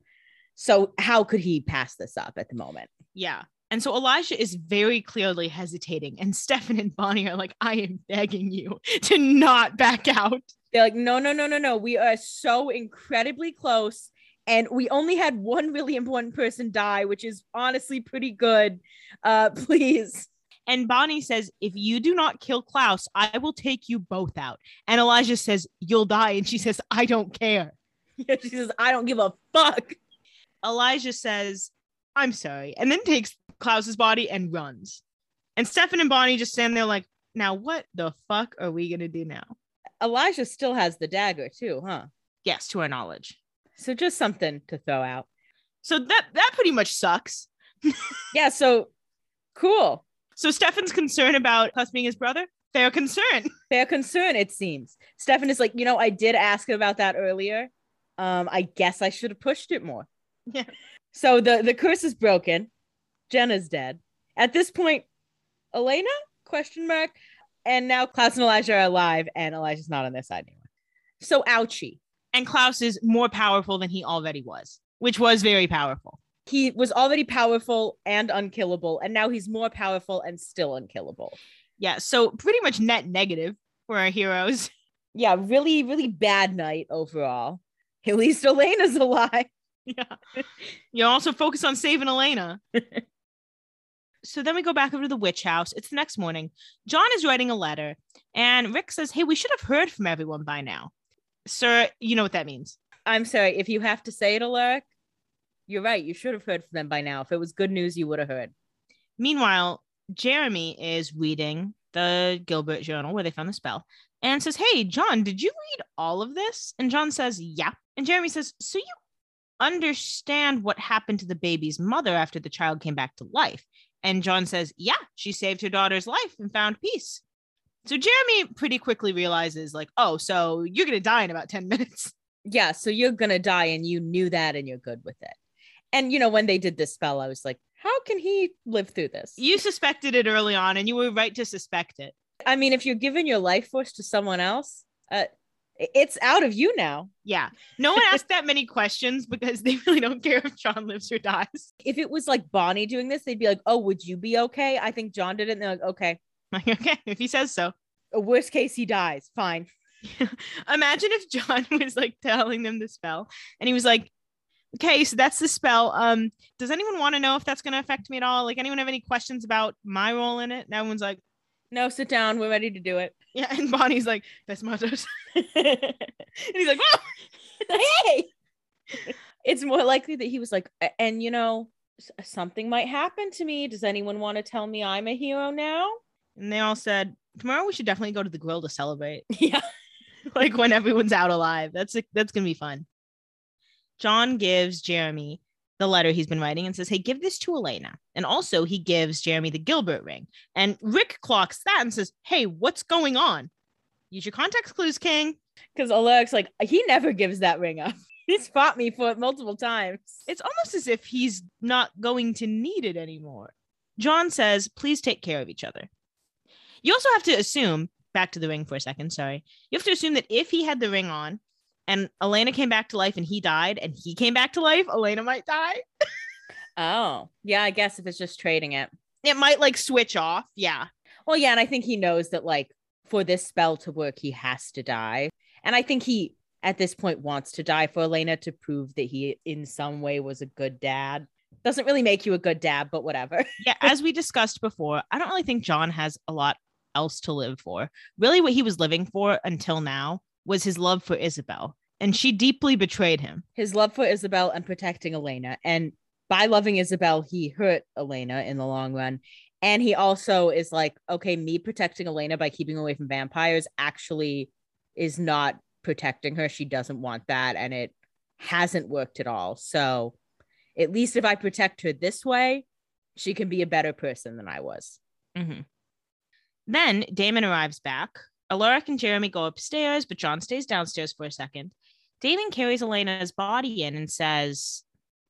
C: So how could he pass this up at the moment?
B: Yeah. And so Elijah is very clearly hesitating, and Stefan and Bonnie are like, I am begging you [LAUGHS] to not back out.
C: they're like no no no no no. We are so incredibly close and we only had one really important person die which is honestly pretty good. Uh [LAUGHS] please
B: And Bonnie says, If you do not kill Klaus, I will take you both out. And Elijah says, You'll die. And she says, I don't care. [LAUGHS]
C: Yeah, she says i don't give a fuck
B: Elijah says, I'm sorry. And then takes Klaus's body and runs. And Stefan and Bonnie just stand there like, Now what the fuck are we going to do now?
C: elijah still has the dagger too huh
B: Yes, to our knowledge.
C: so just something to throw out
B: So that that pretty much sucks. [LAUGHS]
C: yeah so cool
B: So Stefan's concern about Klaus being his brother, fair concern.
C: fair concern it seems. Stefan is like you know i did ask about that earlier. Um i guess i should have pushed it more.
B: Yeah.
C: so the the curse is broken. Jenna's dead. At this point elena? Question mark. And now klaus and elijah are alive and elijah's not on their side anymore. So ouchie.
B: And Klaus is more powerful than he already was, which was very powerful.
C: He was already powerful and unkillable and now he's more powerful and still unkillable
B: Yeah. So pretty much net negative for our heroes. [LAUGHS]
C: yeah really really bad night overall [LAUGHS] at least elena's alive
B: Yeah. You also focus on saving Elena. [LAUGHS] so then we go back over to the witch house. It's the next morning. John is writing a letter, and Rick says, Hey, we should have heard from everyone by now. Sir, you know what that means.
C: I'm sorry, if you have to say it, Alaric, you're right. You should have heard from them by now. If it was good news, you would have heard.
B: Meanwhile, Jeremy is reading the Gilbert journal where they found the spell and says, Hey, John, did you read all of this? And John says, Yeah. And Jeremy says, So you understand what happened to the baby's mother after the child came back to life? And John says, Yeah, she saved her daughter's life and found peace. So Jeremy pretty quickly realizes, like, oh, so you're going to die in about 10 minutes.
C: Yeah, so you're going to die and you knew that and you're good with it. And, you know, when they did this spell, I was like, how can he live through this?
B: You suspected it early on, and you were right to suspect it.
C: I mean, if you're giving your life force to someone else, uh, it's out of you now.
B: Yeah. No one asked that many questions because they really don't care if John lives or dies.
C: If it was like Bonnie doing this, they'd be like, oh, would you be okay? I think John did it. And they're like, okay. [LAUGHS]
B: Like, okay, if he says so.
C: Uh, Worst case, he dies. Fine. [LAUGHS]
B: Imagine if John [LAUGHS] was like telling them the spell and he was like, okay, so that's the spell. Um, does anyone want to know if that's going to affect me at all? Like, anyone have any questions about my role in it? And everyone's like,
C: No, sit down. We're ready to do it. [LAUGHS]
B: yeah. And Bonnie's like, that's my [LAUGHS] [LAUGHS] and he's like,
C: hey it's more likely that he was like and you know something might happen to me does anyone want to tell me i'm a hero now
B: and they all said, tomorrow we should definitely go to the grill to celebrate.
C: yeah
B: like when everyone's out alive. That's that's gonna be fun. John gives Jeremy the letter he's been writing and says, Hey, give this to Elena. And also he gives Jeremy the Gilbert ring. And Rick clocks that and says, Hey, what's going on? Use your context clues, King.
C: because Alaric's like he never gives that ring up [LAUGHS] He's fought me for it multiple times.
B: It's almost as if he's not going to need it anymore. John says, please take care of each other. You also have to assume, back to the ring for a second, sorry. You have to assume that if he had the ring on and Elena came back to life and he died and he came back to life, Elena might die. [LAUGHS]
C: Oh, yeah, I guess if it's just trading it.
B: It might like switch off. Yeah.
C: Well, yeah, and I think he knows that like for this spell to work, he has to die. And I think he at this point wants to die for Elena to prove that he in some way was a good dad. Doesn't really make you a good dad, but whatever. [LAUGHS]
B: Yeah. As we discussed before, I don't really think John has a lot else to live for. Really, what he was living for until now was his love for Isabel. And she deeply betrayed him.
C: His love for Isabel and protecting Elena. And by loving Isabel, he hurt Elena in the long run. And he also is like, okay, me protecting Elena by keeping away from vampires actually is not protecting her. She doesn't want that. And it hasn't worked at all. So at least if I protect her this way, she can be a better person than I was.
B: Mhm. Then Damon arrives back. Alaric and Jeremy go upstairs, but John stays downstairs for a second. Damon carries Elena's body in and says,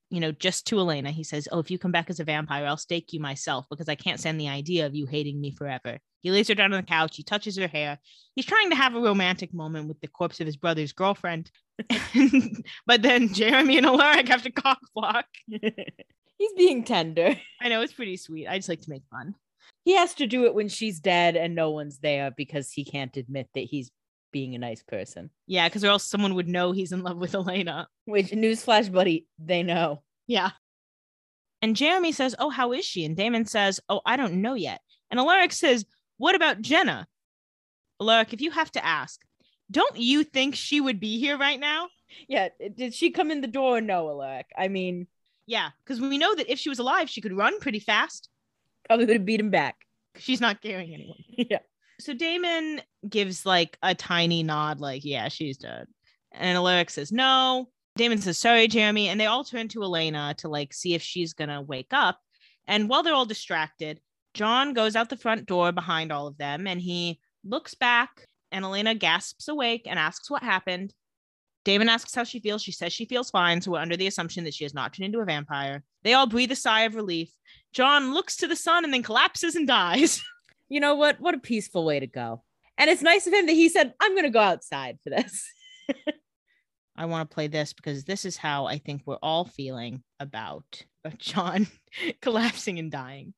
B: you know, just to Elena, he says, Oh, if you come back as a vampire, I'll stake you myself because I can't stand the idea of you hating me forever. He lays her down on the couch. He touches her hair. He's trying to have a romantic moment with the corpse of his brother's girlfriend. [LAUGHS] but then Jeremy and Alaric have to cock block. [LAUGHS]
C: He's being tender.
B: I know it's pretty sweet. I just like to make fun.
C: He has to do it when she's dead and no one's there because he can't admit that he's being a nice person.
B: Yeah, because or else someone would know he's in love with Elena.
C: Which newsflash, buddy, they know.
B: Yeah. And Jeremy says, Oh, how is she? And Damon says, Oh, I don't know yet. And Alaric says, What about Jenna? Alaric, if you have to ask, don't you think she would be here right now?
C: Yeah, did she come in the door no, Alaric? I mean,
B: Yeah, because we know that if she was alive, she could run pretty fast.
C: Probably would have beat him back.
B: She's not carrying anyone. [LAUGHS]
C: yeah.
B: So Damon gives like a tiny nod, like, Yeah, she's dead. And Alaric says, No. Damon says, Sorry, Jeremy. And they all turn to Elena to like see if she's going to wake up. And while they're all distracted, John goes out the front door behind all of them and he looks back and Elena gasps awake and asks what happened. Damon asks how she feels. She says she feels fine. So we're under the assumption that she has not turned into a vampire. They all breathe a sigh of relief. John looks to the sun and then collapses and dies. [LAUGHS]
C: You know what? What a peaceful way to go. And it's nice of him that he said, I'm going to go outside for this.
B: I want to play this because this is how I think we're all feeling about [LAUGHS] John collapsing and dying.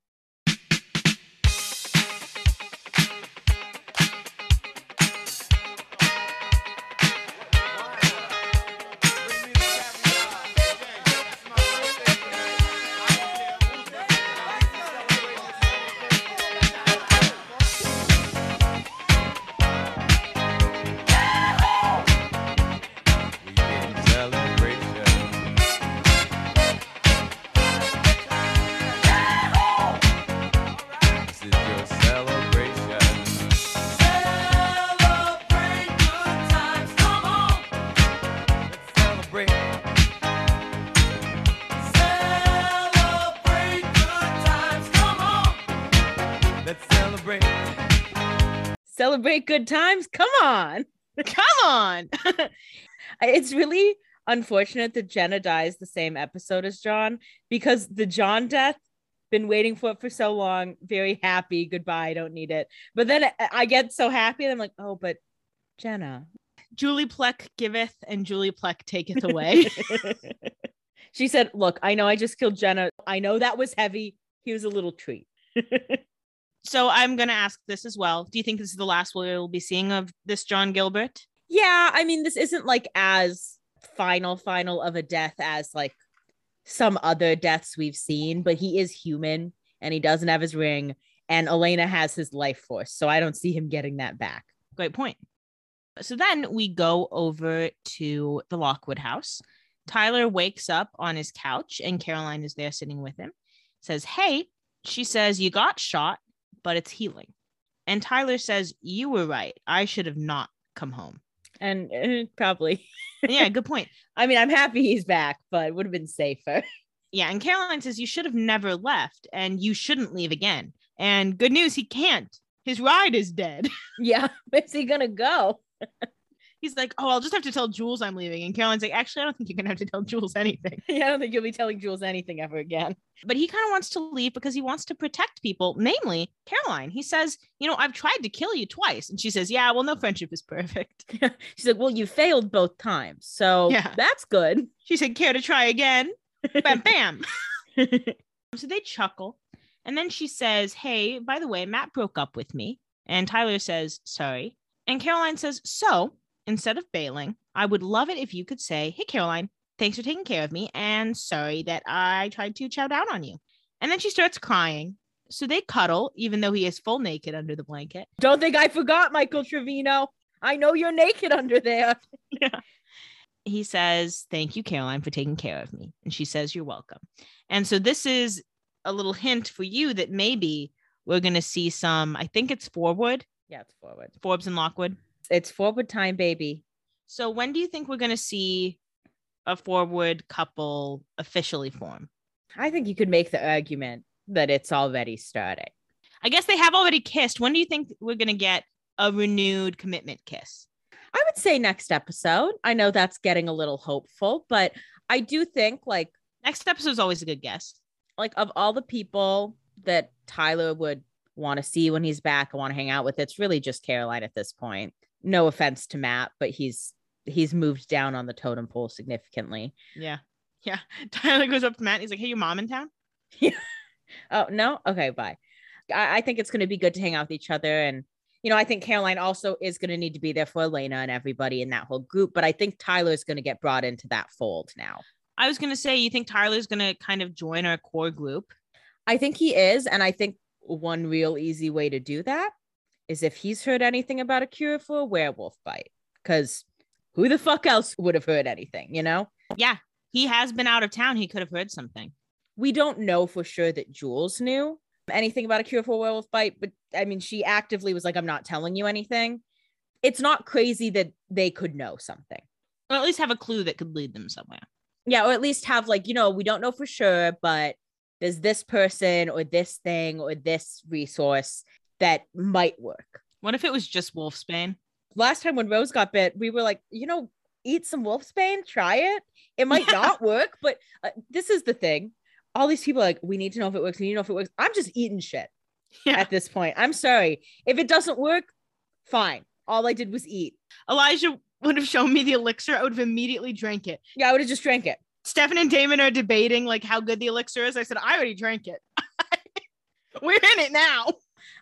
A: Celebrate good times. Come on. [LAUGHS] Come on. [LAUGHS]
C: It's really unfortunate that Jenna dies the same episode as John because the John death, been waiting for it for so long. Very happy. Goodbye. I Don't need it. But then I, get so happy and I'm like, oh, but Jenna.
B: Julie Plec giveth and Julie Plec taketh away. [LAUGHS]
C: she said, Look, I know I just killed Jenna. I know that was heavy. Here's a little treat.
B: So I'm going to ask this as well. Do you think this is the last we'll be seeing of this John Gilbert?
C: yeah, I mean, this isn't like as final, final of a death as like some other deaths we've seen, but he is human and he doesn't have his ring. And Elena has his life force. So I don't see him getting that back.
B: Great point. So then we go over to the Lockwood house. Tyler wakes up on his couch and Caroline is there sitting with him. Says, Hey, she says, You got shot, but it's healing. And Tyler says, You were right. I should have not come home.
C: And uh, probably, [LAUGHS]
B: yeah, good point.
C: I mean, I'm happy he's back, but it would have been safer. [LAUGHS]
B: Yeah. And Caroline says, You should have never left and you shouldn't leave again. And good news, he can't. His ride is dead. [LAUGHS]
C: yeah. Where's he going to go?
B: He's like, oh, I'll just have to tell Jules I'm leaving. And Caroline's like, actually, I don't think you're gonna have to tell Jules anything. [LAUGHS]
C: Yeah, I don't think you'll be telling Jules anything ever again.
B: But he kind of wants to leave because he wants to protect people, namely Caroline. He says, you know, I've tried to kill you twice. And she says, yeah, well, no friendship is perfect. [LAUGHS]
C: She's like, well, you failed both times. So
B: Yeah.
C: that's good.
B: She said, care to try again? Bam, [LAUGHS] bam. So they chuckle. And then she says, Hey, by the way, Matt broke up with me. And Tyler says, Sorry. And Caroline says, So instead of bailing, I would love it if you could say, Hey, Caroline, thanks for taking care of me. And sorry that I tried to chow down on you. And then she starts crying. So they cuddle, even though he is full naked under the blanket.
C: Don't think I forgot, Michael Trevino. I know you're naked under there. [LAUGHS] yeah.
B: he says, Thank you, Caroline, for taking care of me. And she says, You're welcome. And so this is a little hint for you that maybe we're going to see some, I think it's Forwood,
C: Yeah, it's Forwood.
B: Forbes and Lockwood.
C: It's Forwood time, baby.
B: So when do you think we're going to see a Forwood couple officially form?
C: I think you could make the argument that it's already starting.
B: I guess they have already kissed. When do you think we're going to get a renewed commitment kiss?
C: I would say next episode. I know that's getting a little hopeful, but I do think like
B: Next episode is always a good guess.
C: like of all the people that Tyler would want to see when he's back and want to hang out with, it's really just Caroline at this point. No offense to Matt, but he's he's moved down on the totem pole significantly.
B: Yeah. Yeah. [LAUGHS] Tyler goes up to Matt. And he's like, Hey, your mom in town? Yeah. [LAUGHS]
C: Oh no, okay, bye. I, I think it's going to be good to hang out with each other, and you know, I think Caroline also is going to need to be there for Elena and everybody in that whole group. But I think Tyler's going to get brought into that fold now.
B: I was going to say, you think Tyler's going to kind of join our core group?
C: I think he is. And I think one real easy way to do that is if he's heard anything about a cure for a werewolf bite. Because who the fuck else would have heard anything, you know?
B: Yeah. He has been out of town. He could have heard something.
C: We don't know for sure that Jules knew anything about a cure for a werewolf bite, but I mean, she actively was like, I'm not telling you anything. It's not crazy that they could know something.
B: Or at least have a clue that could lead them somewhere.
C: Yeah, or at least have like, you know, we don't know for sure, but there's this person or this thing or this resource that might work.
B: What if it was just Wolfsbane?
C: last time when Rose got bit, we were like, you know, eat some wolfsbane, try it. It might
B: Yeah.
C: not work, but uh, this is the thing. All these people are like, we need to know if it works. We need to know if it works. I'm just eating shit [LAUGHS]
B: Yeah.
C: at this point. I'm sorry. If it doesn't work, fine. All I did was eat.
B: Elijah would have shown me the elixir. I would have immediately drank it.
C: Yeah, I would have just drank it.
B: Stefan and Damon are debating like how good the elixir is. I said, I already drank it. [LAUGHS] We're in it now.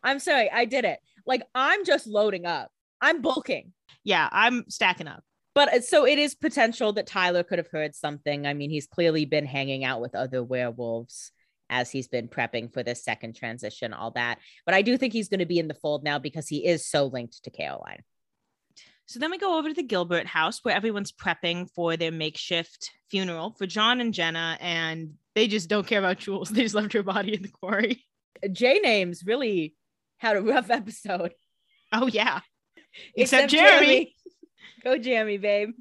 C: I'm sorry. I did it. Like, I'm just loading up. I'm bulking.
B: Yeah, I'm stacking up.
C: But uh, so it is potential that Tyler could have heard something. I mean, he's clearly been hanging out with other werewolves as he's been prepping for this second transition, all that. But I do think he's going to be in the fold now because he is so linked to Caroline.
B: So then we go over to the Gilbert house where everyone's prepping for their makeshift funeral for John and Jenna, and they just don't care about Jules. [LAUGHS] They just left her body in the quarry.
C: J names really had a rough [LAUGHS] episode.
B: Oh, yeah. Except, Jeremy. [LAUGHS]
C: Go, Jeremy, babe.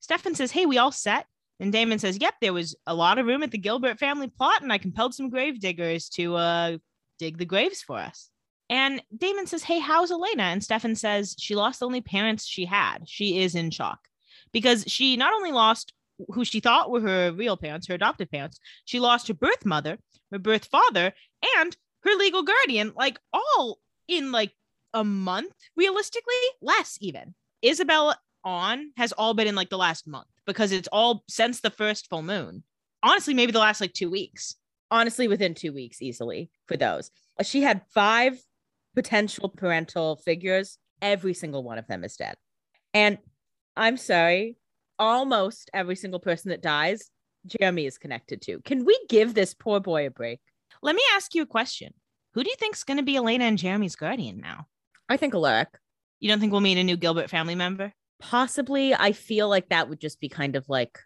B: Stefan says, Hey, we all set? And Damon says, Yep, there was a lot of room at the Gilbert family plot, and I compelled some grave diggers to uh, dig the graves for us. And Damon says, Hey, how's Elena? And Stefan says, She lost the only parents she had. She is in shock because she not only lost who she thought were her real parents, her adopted parents, she lost her birth mother, her birth father, and her legal guardian, like all in like a month, realistically, less even. Isabel on has all been in like the last month because it's all since the first full moon. Honestly, maybe the last like two weeks.
C: Honestly, within two weeks, easily for those. She had five potential parental figures. Every single one of them is dead. And I'm sorry, almost every single person that dies, Jeremy is connected to. Can we give this poor boy a break?
B: Let me ask you a question. Who do you think's going to be Elena and Jeremy's guardian now?
C: I think Alaric.
B: You don't think we'll meet a new Gilbert family member?
C: Possibly, I feel like that would just be kind of like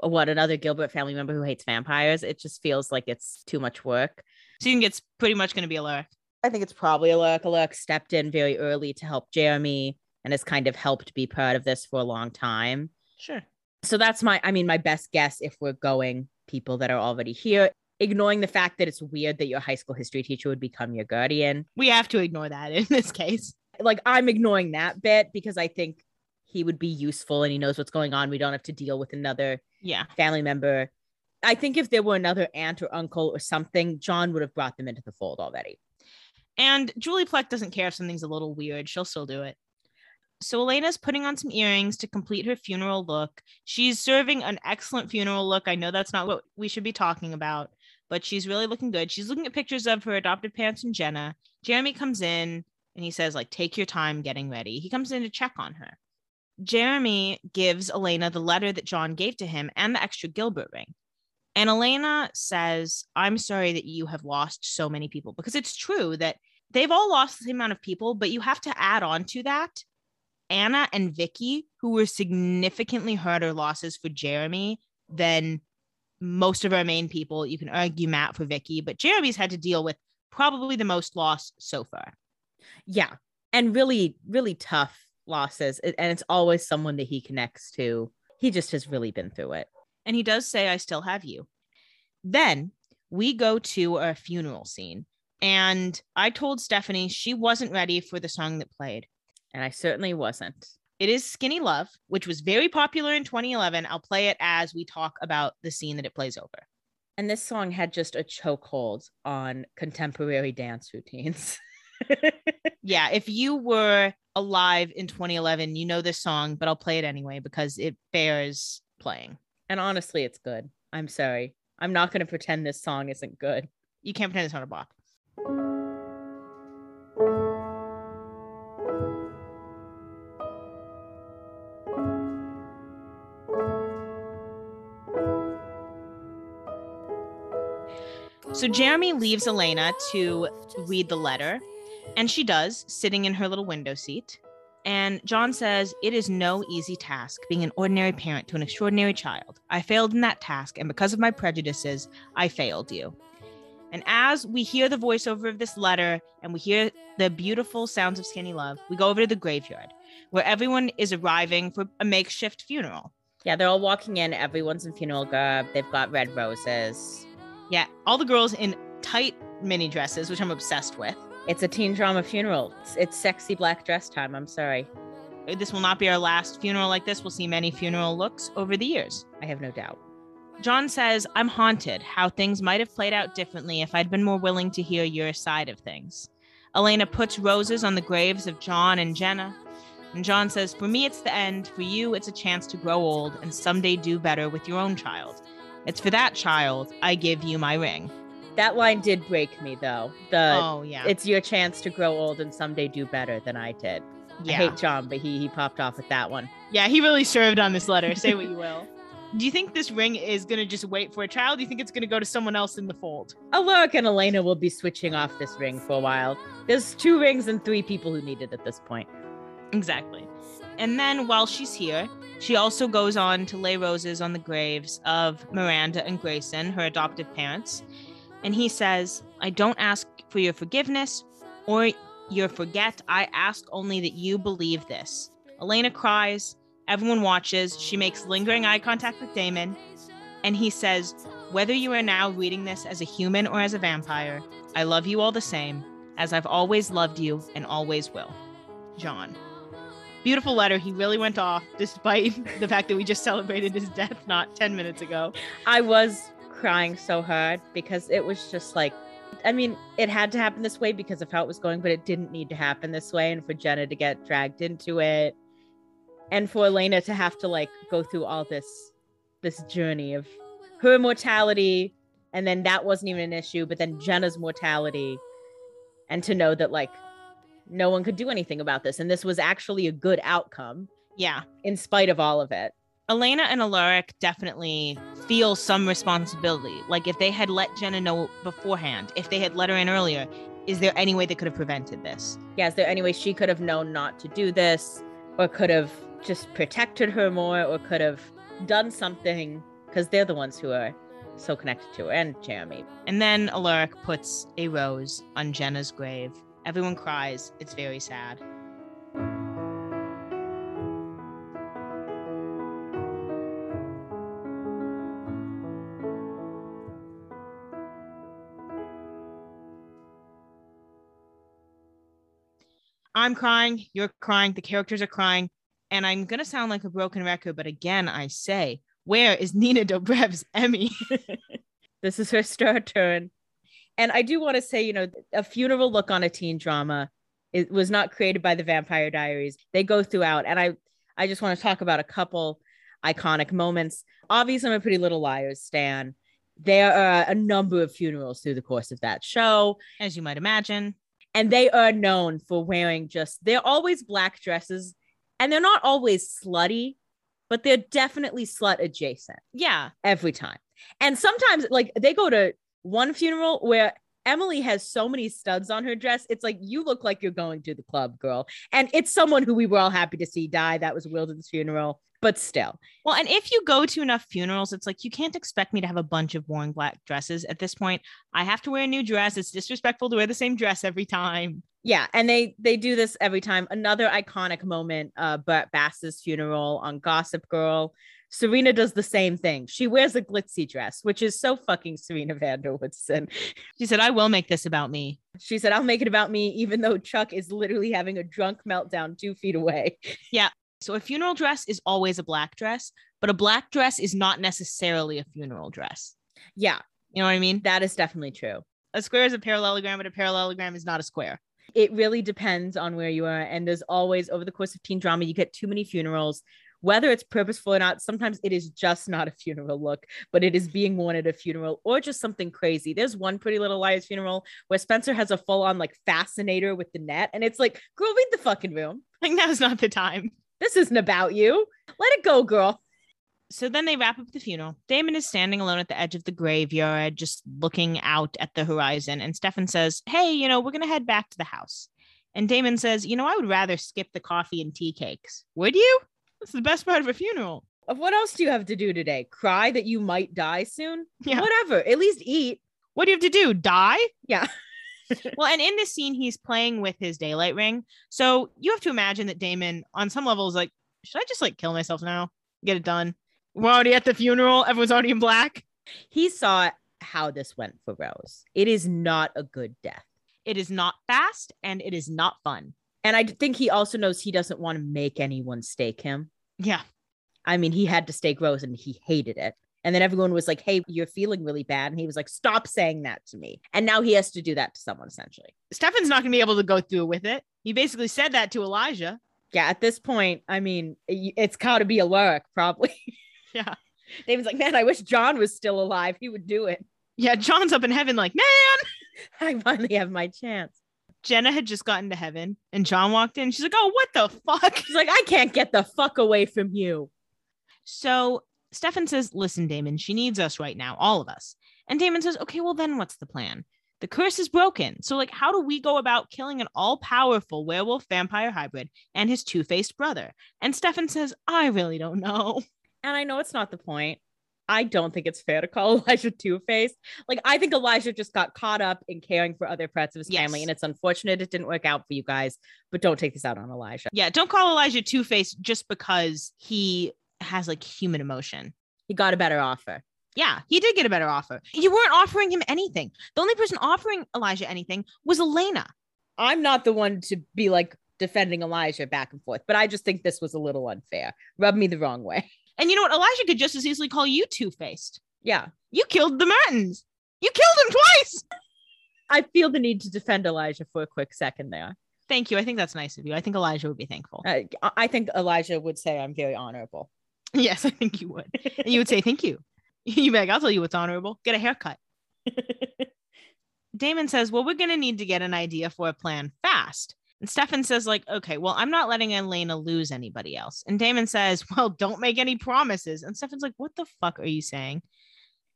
C: what another Gilbert family member who hates vampires. It just feels like it's too much work.
B: So you think it's pretty much going to be Alaric.
C: I think it's probably Alaric. Alaric stepped in very early to help Jeremy and has kind of helped be part of this for a long time.
B: Sure.
C: So that's my, I mean, my best guess if we're going people that are already here, ignoring the fact that it's weird that your high school history teacher would become your guardian.
B: We have to ignore that in this case.
C: Like I'm ignoring that bit because I think he would be useful and he knows what's going on. We don't have to deal with another
B: Yeah.
C: family member. I think if there were another aunt or uncle or something, John would have brought them into the fold already.
B: And Julie Plec doesn't care if something's a little weird. She'll still do it. So Elena's putting on some earrings to complete her funeral look. She's serving an excellent funeral look. I know that's not what we should be talking about, but she's really looking good. She's looking at pictures of her adopted parents and Jenna. Jeremy comes in and he says, like, take your time getting ready. He comes in to check on her. Jeremy gives Elena the letter that John gave to him and the extra Gilbert ring. And Elena says, I'm sorry that you have lost so many people because it's true that they've all lost the same amount of people, but you have to add on to that Anna and Vicki, who were significantly harder losses for Jeremy than most of our main people. You can argue Matt for Vicki, but Jeremy's had to deal with probably the most loss so far.
C: Yeah. And really, really tough losses. And it's always someone that he connects to. He just has really been through it.
B: And he does say, I still have you. Then we go to a funeral scene. And I told Stephanie she wasn't ready for the song that played.
C: And I certainly wasn't.
B: It is Skinny Love, which was very popular in 2011. I'll play it as we talk about the scene that it plays over.
C: And this song had just a chokehold on contemporary dance routines. [LAUGHS]
B: Yeah, if you were alive in 2011, you know this song, but I'll play it anyway because it bears playing.
C: and honestly, it's good. I'm sorry. I'm not going to pretend this song isn't good.
B: You can't pretend it's not a bop. So Jeremy leaves Elena to read the letter, and she does, sitting in her little window seat. And John says, It is no easy task being an ordinary parent to an extraordinary child. I failed in that task, and because of my prejudices, I failed you. And as we hear the voiceover of this letter and we hear the beautiful sounds of Skinny Love, we go over to the graveyard where everyone is arriving for a makeshift funeral.
C: Yeah, they're all walking in. Everyone's in funeral garb. They've got red roses.
B: Yeah, all the girls in tight mini dresses, which I'm obsessed with.
C: It's a teen drama funeral. It's, it's sexy black dress time. I'm sorry.
B: This will not be our last funeral like this. We'll see many funeral looks over the years.
C: I have no doubt.
B: John says, I'm haunted how things might have played out differently if I'd been more willing to hear your side of things. Elena puts roses on the graves of John and Jenna. And John says, For me, it's the end. For you, it's a chance to grow old and someday do better with your own child. It's for that child I give you my ring.
C: That line did break me though. The
B: oh, yeah.
C: it's your chance to grow old and someday do better than I did.
B: yeah.
C: I hate John, but he he popped off with that one.
B: yeah, he really served on this letter. Say what [LAUGHS] you will. Do you think this ring is going to just wait for a child? Do you think it's going to go to someone else in the fold?
C: Alaric and Elena will be switching off this ring for a while. There's two rings and three people who need it at this point.
B: Exactly. And then while she's here, she also goes on to lay roses on the graves of Miranda and Grayson, her adoptive parents. And he says, I don't ask for your forgiveness or your forget. I ask only that you believe this. Elena cries. Everyone watches. She makes lingering eye contact with Damon. And he says, Whether you are now reading this as a human or as a vampire, I love you all the same, as I've always loved you and always will. John. Beautiful letter. He really went off, despite [LAUGHS] the fact that we just celebrated his death not 10 minutes ago.
C: I was crying so hard because it was just like I mean, it had to happen this way because of how it was going, but it didn't need to happen this way. And for Jenna to get dragged into it, and for Elena to have to like go through all this this journey of her mortality, and then that wasn't even an issue, but then Jenna's mortality, and to know that like no one could do anything about this, and this was actually a good outcome
B: Yeah.
C: in spite of all of it.
B: Elena and Alaric definitely feel some responsibility. Like if they had let Jenna know beforehand, if they had let her in earlier, is there any way they could have prevented this?
C: yeah, is there any way she could have known not to do this or could have just protected her more or could have done something because they're the ones who are so connected to her and Jeremy.
B: And then Alaric puts a rose on Jenna's grave. Everyone cries. It's very sad. I'm crying, you're crying, the characters are crying, And I'm going to sound like a broken record, but again, I say, where is Nina Dobrev's Emmy? [LAUGHS] [LAUGHS]
C: This is her star turn. And I do want to say, you know, a funeral look on a teen drama it was not created by the Vampire Diaries. They go throughout, and I I just want to talk about a couple iconic moments. Obviously, I'm a Pretty Little Liars stan. There are a number of funerals through the course of that show,
B: As you might imagine.
C: and they are known for wearing just they're always black dresses, and they're not always slutty, but they're definitely slut adjacent
B: Yeah.
C: every time. And sometimes, like, they go to one funeral where Emily has so many studs on her dress. It's like you look like you're going to the club, girl. And it's someone who we were all happy to see die. That was Wilden's funeral, but still,
B: Well, and if you go to enough funerals, it's like you can't expect me to have a bunch of boring black dresses. At this point, I have to wear a new dress. It's disrespectful to wear the same dress every time.
C: yeah. And they they do this every time. Another iconic moment, uh, Bart Bass's funeral on Gossip Girl. Serena does the same thing. She wears a glitzy dress, which is so fucking Serena van der Woodsen. [LAUGHS]
B: She said, I will make this about me.
C: She said, I'll make it about me, even though Chuck is literally having a drunk meltdown two feet away. [LAUGHS] Yeah.
B: So a funeral dress is always a black dress, but a black dress is not necessarily a funeral dress.
C: Yeah,
B: You know what I mean?
C: that is definitely true.
B: A square is a parallelogram, but a parallelogram is not a square.
C: It really depends on where you are. And there's always, over the course of teen drama, you get too many funerals, whether it's purposeful or not. Sometimes it is just not a funeral look, but it is being worn at a funeral or just something crazy. There's one Pretty Little Liars funeral where Spencer has a full on like fascinator with the net. And it's like, girl, read the fucking room.
B: Like now's not the time.
C: This isn't about you. Let it go, girl.
B: So then they wrap up the funeral. Damon is standing alone at the edge of the graveyard, just looking out at the horizon. And Stefan says, Hey, you know, we're going to head back to the house. And Damon says, You know, I would rather skip the coffee and tea cakes. Would you? That's the best part of a funeral.
C: Uh, What else do you have to do today? Cry that you might die soon?
B: Yeah.
C: Whatever. At least eat.
B: What do you have to do? Die?
C: Yeah. [LAUGHS]
B: well, and in this scene, he's playing with his daylight ring. So you have to imagine that Damon, on some level, is like, Should I just like kill myself now? Get it done. We're already at the funeral. Everyone's already in black.
C: He saw how this went for Rose. It is not a good death.
B: It is not fast and it is not fun.
C: And I think he also knows he doesn't want to make anyone stake him.
B: Yeah.
C: I mean, he had to stake Rose and he hated it. And then everyone was like, hey, you're feeling really bad. And he was like, stop saying that to me. And now he has to do that to someone essentially.
B: Stefan's not going to be able to go through with it. He basically said that to Elijah.
C: Yeah, at this point, I mean, it- it's got to be Alaric, probably. [LAUGHS]
B: Yeah.
C: David's like, man, I wish John was still alive. He would do it.
B: Yeah. John's up in heaven, like, man. [LAUGHS]
C: I finally have my chance.
B: Jenna had just gotten to heaven and John walked in. She's like, oh, what the fuck?
C: He's like, I can't get the fuck away from you.
B: So Stefan says, listen, Damon, she needs us right now, all of us. And Damon says, okay, well, then what's the plan? The curse is broken. So, like, how do we go about killing an all powerful werewolf vampire hybrid and his two faced brother? And Stefan says, I really don't know.
C: And I know it's not the point. I don't think it's fair to call [LAUGHS] Elijah Two Faced. Like, I think Elijah just got caught up in caring for other parts of his family, and it's unfortunate it didn't work out for you guys. But don't take this out on Elijah.
B: Yeah, don't call Elijah two faced just because he has like human emotion.
C: He got a better offer.
B: Yeah, he did get a better offer. You weren't offering him anything. The only person offering Elijah anything was Elena.
C: I'm not the one to be like defending Elijah back and forth, but I just think this was a little unfair. Rub me the wrong way. [LAUGHS]
B: And you know what? Elijah could just as easily call you two faced.
C: Yeah.
B: You killed the Mertens. You killed him twice.
C: I feel the need to defend Elijah for a quick second there.
B: Thank you. I think that's nice of you. I think Elijah would be thankful.
C: I, I think Elijah would say I'm very honorable.
B: yes, I think you would. And you would say, thank you. You beg, I'll tell you what's honorable. Get a haircut. [LAUGHS] Damon says, Well, we're going to need to get an idea for a plan fast. And Stefan says, like, okay, well, I'm not letting Elena lose anybody else. And Damon says, Well, don't make any promises. And Stefan's like, What the fuck are you saying?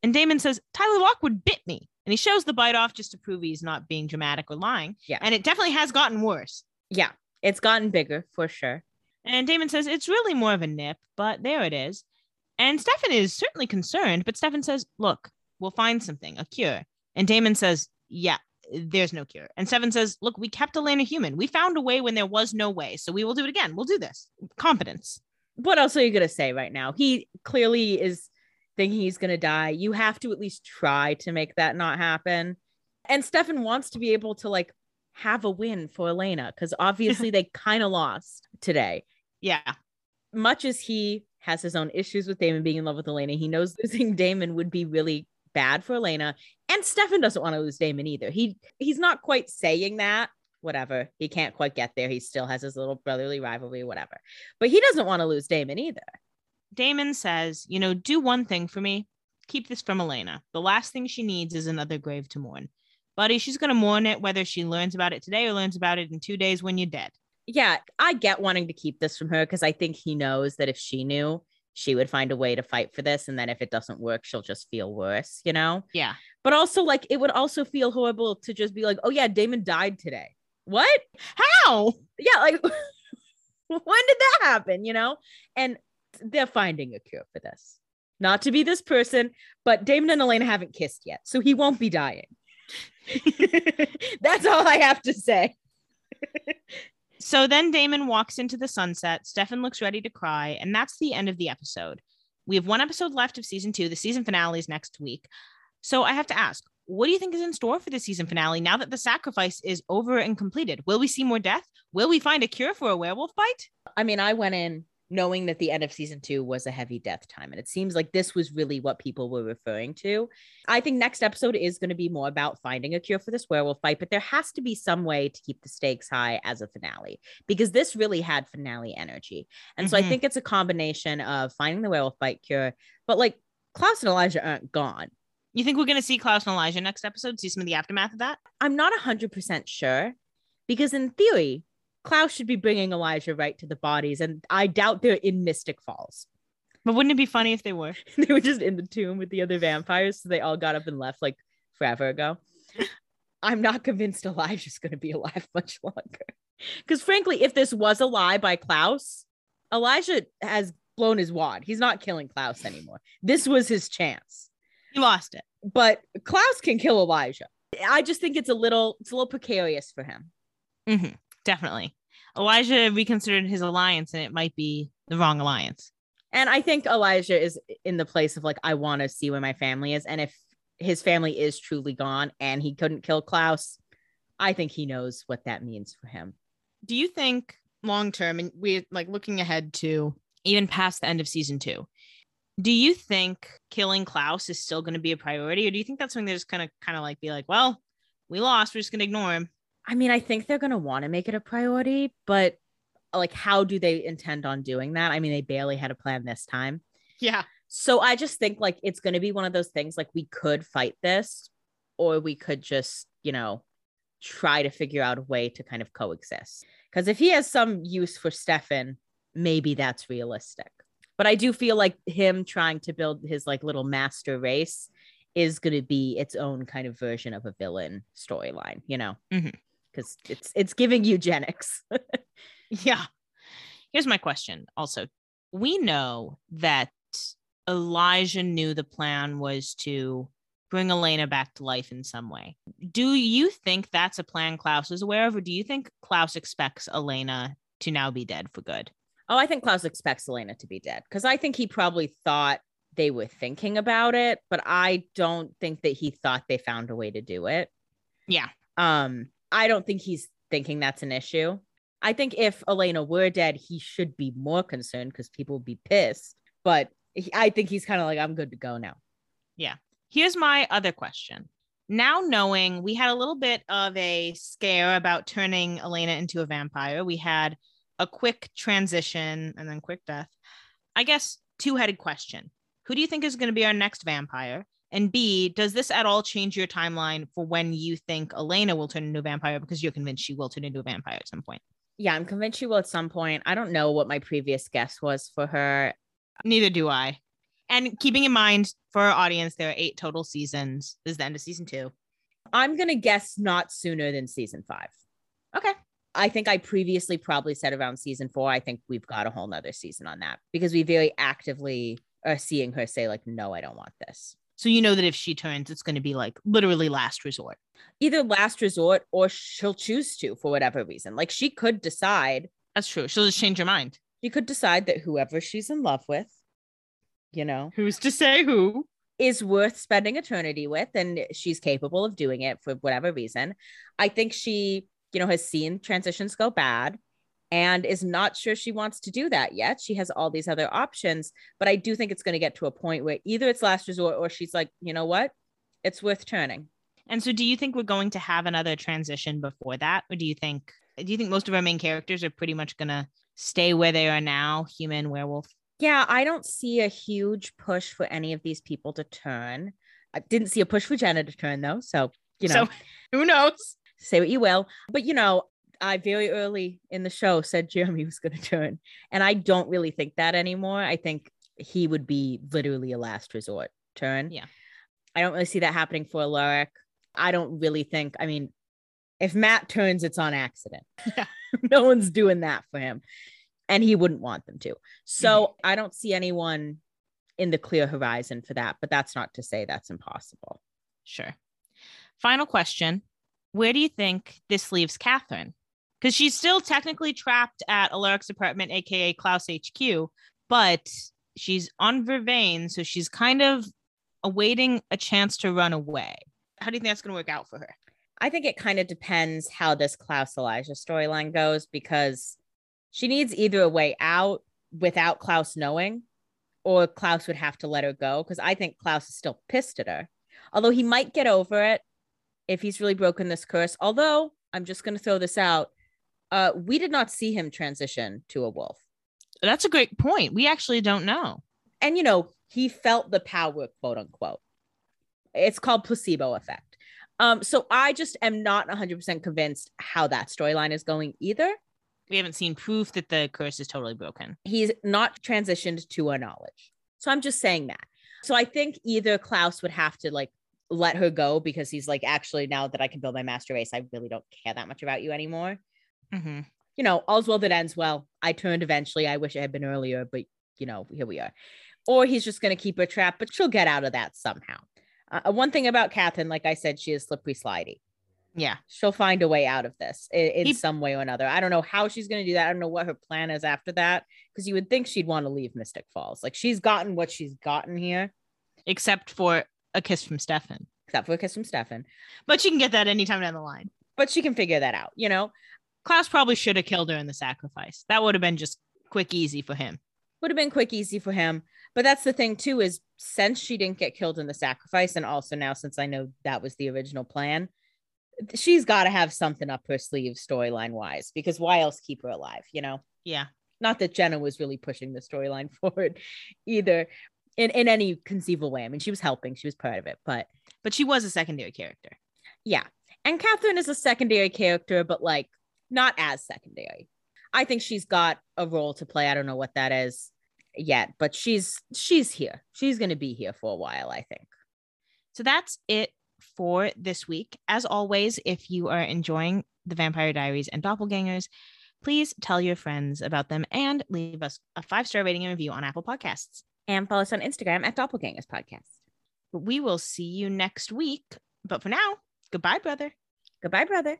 B: And Damon says, Tyler Lockwood bit me. And he shows the bite off just to prove he's not being dramatic or lying.
C: Yeah.
B: And it definitely has gotten worse.
C: yeah, it's gotten bigger for sure.
B: And Damon says, It's really more of a nip, but there it is. And Stefan is certainly concerned, but Stefan says, Look, we'll find something, a cure. And Damon says, Yeah, there's no cure. And Stefan says, Look, we kept Elena human. We found a way when there was no way. So we will do it again. We'll do this. Confidence.
C: What else are you going to say right now? He clearly is thinking he's going to die. You have to at least try to make that not happen. And Stefan wants to be able to like have a win for Elena because [LAUGHS] obviously they kind of lost today.
B: Yeah.
C: much as he has his own issues with Damon being in love with Elena, he knows losing Damon would be really bad for Elena. And Stefan doesn't want to lose Damon either. He he's not quite saying that. Whatever. He can't quite get there. He still has his little brotherly rivalry, whatever. But he doesn't want to lose Damon either.
B: Damon says, you know, do one thing for me. Keep this from Elena. The last thing she needs is another grave to mourn. Buddy, she's going to mourn it whether she learns about it today or learns about it in two days when you're dead.
C: Yeah, I get wanting to keep this from her because I think he knows that if she knew, she would find a way to fight for this. And then if it doesn't work, she'll just feel worse, you know?
B: Yeah.
C: But also, like, it would also feel horrible to just be like, oh, yeah, Damon died today. What?
B: How?
C: Yeah, like, [LAUGHS] when did that happen, you know? And they're finding a cure for this. Not to be this person, but Damon and Elena haven't kissed yet, so he won't be dying. [LAUGHS] That's all I have to say. [LAUGHS]
B: So then Damon walks into the sunset. Stefan looks ready to cry, and that's the end of the episode. We have one episode left of season two. The season finale is next week. So I have to ask, what do you think is in store for the season finale now that the sacrifice is over and completed? Will we see more death? Will we find a cure for a werewolf bite?
C: I mean, I went in knowing that the end of season two was a heavy death time. And it seems like this was really what people were referring to. I think next episode is going to be more about finding a cure for this werewolf bite, but there has to be some way to keep the stakes high as a finale because this really had finale energy. And so I
B: Mhm.
C: think it's a combination of finding the werewolf bite cure, but like Klaus and Elijah aren't gone.
B: You think we're going to see Klaus and Elijah next episode? See some of the aftermath of that?
C: I'm not 100% sure because, in theory, Klaus should be bringing Elijah right to the bodies. And I doubt they're in Mystic Falls.
B: But wouldn't it be funny if they were? [LAUGHS]
C: they were just in the tomb with the other vampires. So they all got up and left like forever ago. [LAUGHS] I'm not convinced Elijah's going to be alive much longer. Because frankly, if this was a lie by Klaus, Elijah has blown his wad. He's not killing Klaus anymore. This was his chance.
B: He lost it.
C: But Klaus can kill Elijah. I just think it's a little it's a little precarious for him.
B: hmm Definitely. Elijah reconsidered his alliance, and it might be the wrong alliance.
C: And I think Elijah is in the place of like, I want to see where my family is. And if his family is truly gone and he couldn't kill Klaus, I think he knows what that means for him.
B: do you think long term and we're like looking ahead to even past the end of season two do you think killing klaus is still going to be a priority or do you think that's something they're just gonna kind of like be like well we lost we're just gonna ignore him
C: I mean, I think they're going to want to make it a priority, but like, how do they intend on doing that? I mean, they barely had a plan this time.
B: yeah
C: So I just think like it's going to be one of those things like we could fight this or we could just, you know, try to figure out a way to kind of coexist. Because if he has some use for Stefan, maybe that's realistic. But I do feel like him trying to build his like little master race is going to be its own kind of version of a villain storyline, you know?
B: Mhm.
C: Because it's it's giving eugenics. [LAUGHS]
B: yeah here's my question also we know that elijah knew the plan was to bring elena back to life in some way do you think that's a plan klaus is aware of or do you think klaus expects elena to now be dead for good
C: Oh, I think Klaus expects Elena to be dead because I think he probably thought they were thinking about it, but I don't think that he thought they found a way to do it.
B: Yeah.
C: Um, I don't think he's thinking that's an issue. I think if Elena were dead, he should be more concerned because people would be pissed. But he- I think he's kind of like, I'm good to go now. Yeah.
B: Here's my other question. Now, knowing we had a little bit of a scare about turning Elena into a vampire, we had a quick transition and then quick death. I guess two headed question Who do you think is going to be our next vampire? And B, does this at all change your timeline for when you think Elena will turn into a vampire because you're convinced she will turn into a vampire at some point?
C: Yeah, I'm convinced she will at some point. I don't know what my previous guess was for her.
B: Neither do I. And keeping in mind for our audience, there are eight total seasons. This is the end of season two.
C: I'm going to guess not sooner than season five.
B: Okay.
C: I think I previously probably said around season four. I think we've got a whole nother season on that because we very actively are seeing her say, like, no, I don't want this.
B: So you know that if she turns, it's going to be like literally last resort.
C: Either last resort or she'll choose to for whatever reason. Like she could decide,
B: That's true. She'll just change her mind.
C: she could decide that whoever she's in love with, you know,
B: Who's to say who?
C: is worth spending eternity with and she's capable of doing it for whatever reason. I think she, you know, has seen transitions go bad and is not sure she wants to do that yet. She has all these other options, but I do think it's going to get to a point where either it's last resort or she's like, you know what? It's worth turning.
B: And so do you think we're going to have another transition before that? Or do you think do you think most of our main characters are pretty much gonna stay where they are now, human werewolf?
C: Yeah, I don't see a huge push for any of these people to turn. I didn't see a push for Jenna to turn though. So, you know,
B: So who knows?
C: say what you will. But you know, I very early in the show said Jeremy was going to turn, and I don't really think that anymore. I think he would be literally a last resort turn.
B: Yeah.
C: I don't really see that happening for Alaric. I don't really think. I mean, if Matt turns, it's on accident.
B: Yeah. [LAUGHS]
C: no one's doing that for him, and he wouldn't want them to. So mm-hmm. I don't see anyone in the clear horizon for that. But that's not to say that's impossible.
B: Sure. Final question. Where do you think this leaves Katherine? Because she's still technically trapped at Alaric's apartment, aka Klaus HQ, but she's on Vervain, so she's kind of awaiting a chance to run away. How do you think that's going to work out for her?
C: I think it kind of depends how this Klaus Elijah storyline goes because she needs either a way out without Klaus knowing, or Klaus would have to let her go. Because I think Klaus is still pissed at her, although he might get over it if he's really broken this curse. Although I'm just going to throw this out, uh, we did not see him transition to a wolf,
B: That's a great point. We actually don't know.
C: and you know he felt the power, quote unquote. It's called placebo effect. Um, so I just am not 100% convinced how that storyline is going either.
B: We haven't seen proof that the curse is totally broken.
C: he's not transitioned to our knowledge. So I'm just saying that. So I think either Klaus would have to like let her go because he's like, actually, now that I can build my master race, I really don't care that much about you anymore.
B: Hmm
C: You know, all's well that ends well. I turned eventually. I wish it had been earlier, but you know, here we are. Or he's just going to keep her trapped, but she'll get out of that somehow. Uh, one thing about Katherine, like I said, she is slippery slidey.
B: Yeah.
C: She'll find a way out of this in, in
B: He-
C: some way or another. I don't know how she's going to do that. I don't know what her plan is after that because you would think she'd want to leave Mystic Falls. Like she's gotten what she's gotten here,
B: Except for a kiss from Stefan.
C: except for a kiss from Stefan.
B: But she can get that anytime down the line.
C: But she can figure that out, you know?
B: Klaus probably should have killed her in the sacrifice. That would have been just quick, easy for him.
C: Would have been quick, easy for him. But that's the thing, too, is since she didn't get killed in the sacrifice, and also now since I know that was the original plan, she's got to have something up her sleeve storyline wise because why else keep her alive, you know?
B: Yeah.
C: not that Jenna was really pushing the storyline [LAUGHS] forward either in, in any conceivable way. I mean, she was helping, she was part of it, but
B: But she was a secondary character.
C: yeah. And Katherine is a secondary character, but like not as secondary. I think she's got a role to play. I don't know what that is yet, but she's she's here. She's gonna be here for a while, I think.
B: So that's it for this week. As always, if you are enjoying the Vampire Diaries and Doppelgangers, please tell your friends about them and leave us a five star rating and review on Apple Podcasts.
C: And follow us on Instagram at Doppelgangers Podcast.
B: We will see you next week. But for now, goodbye, brother.
C: Goodbye, brother.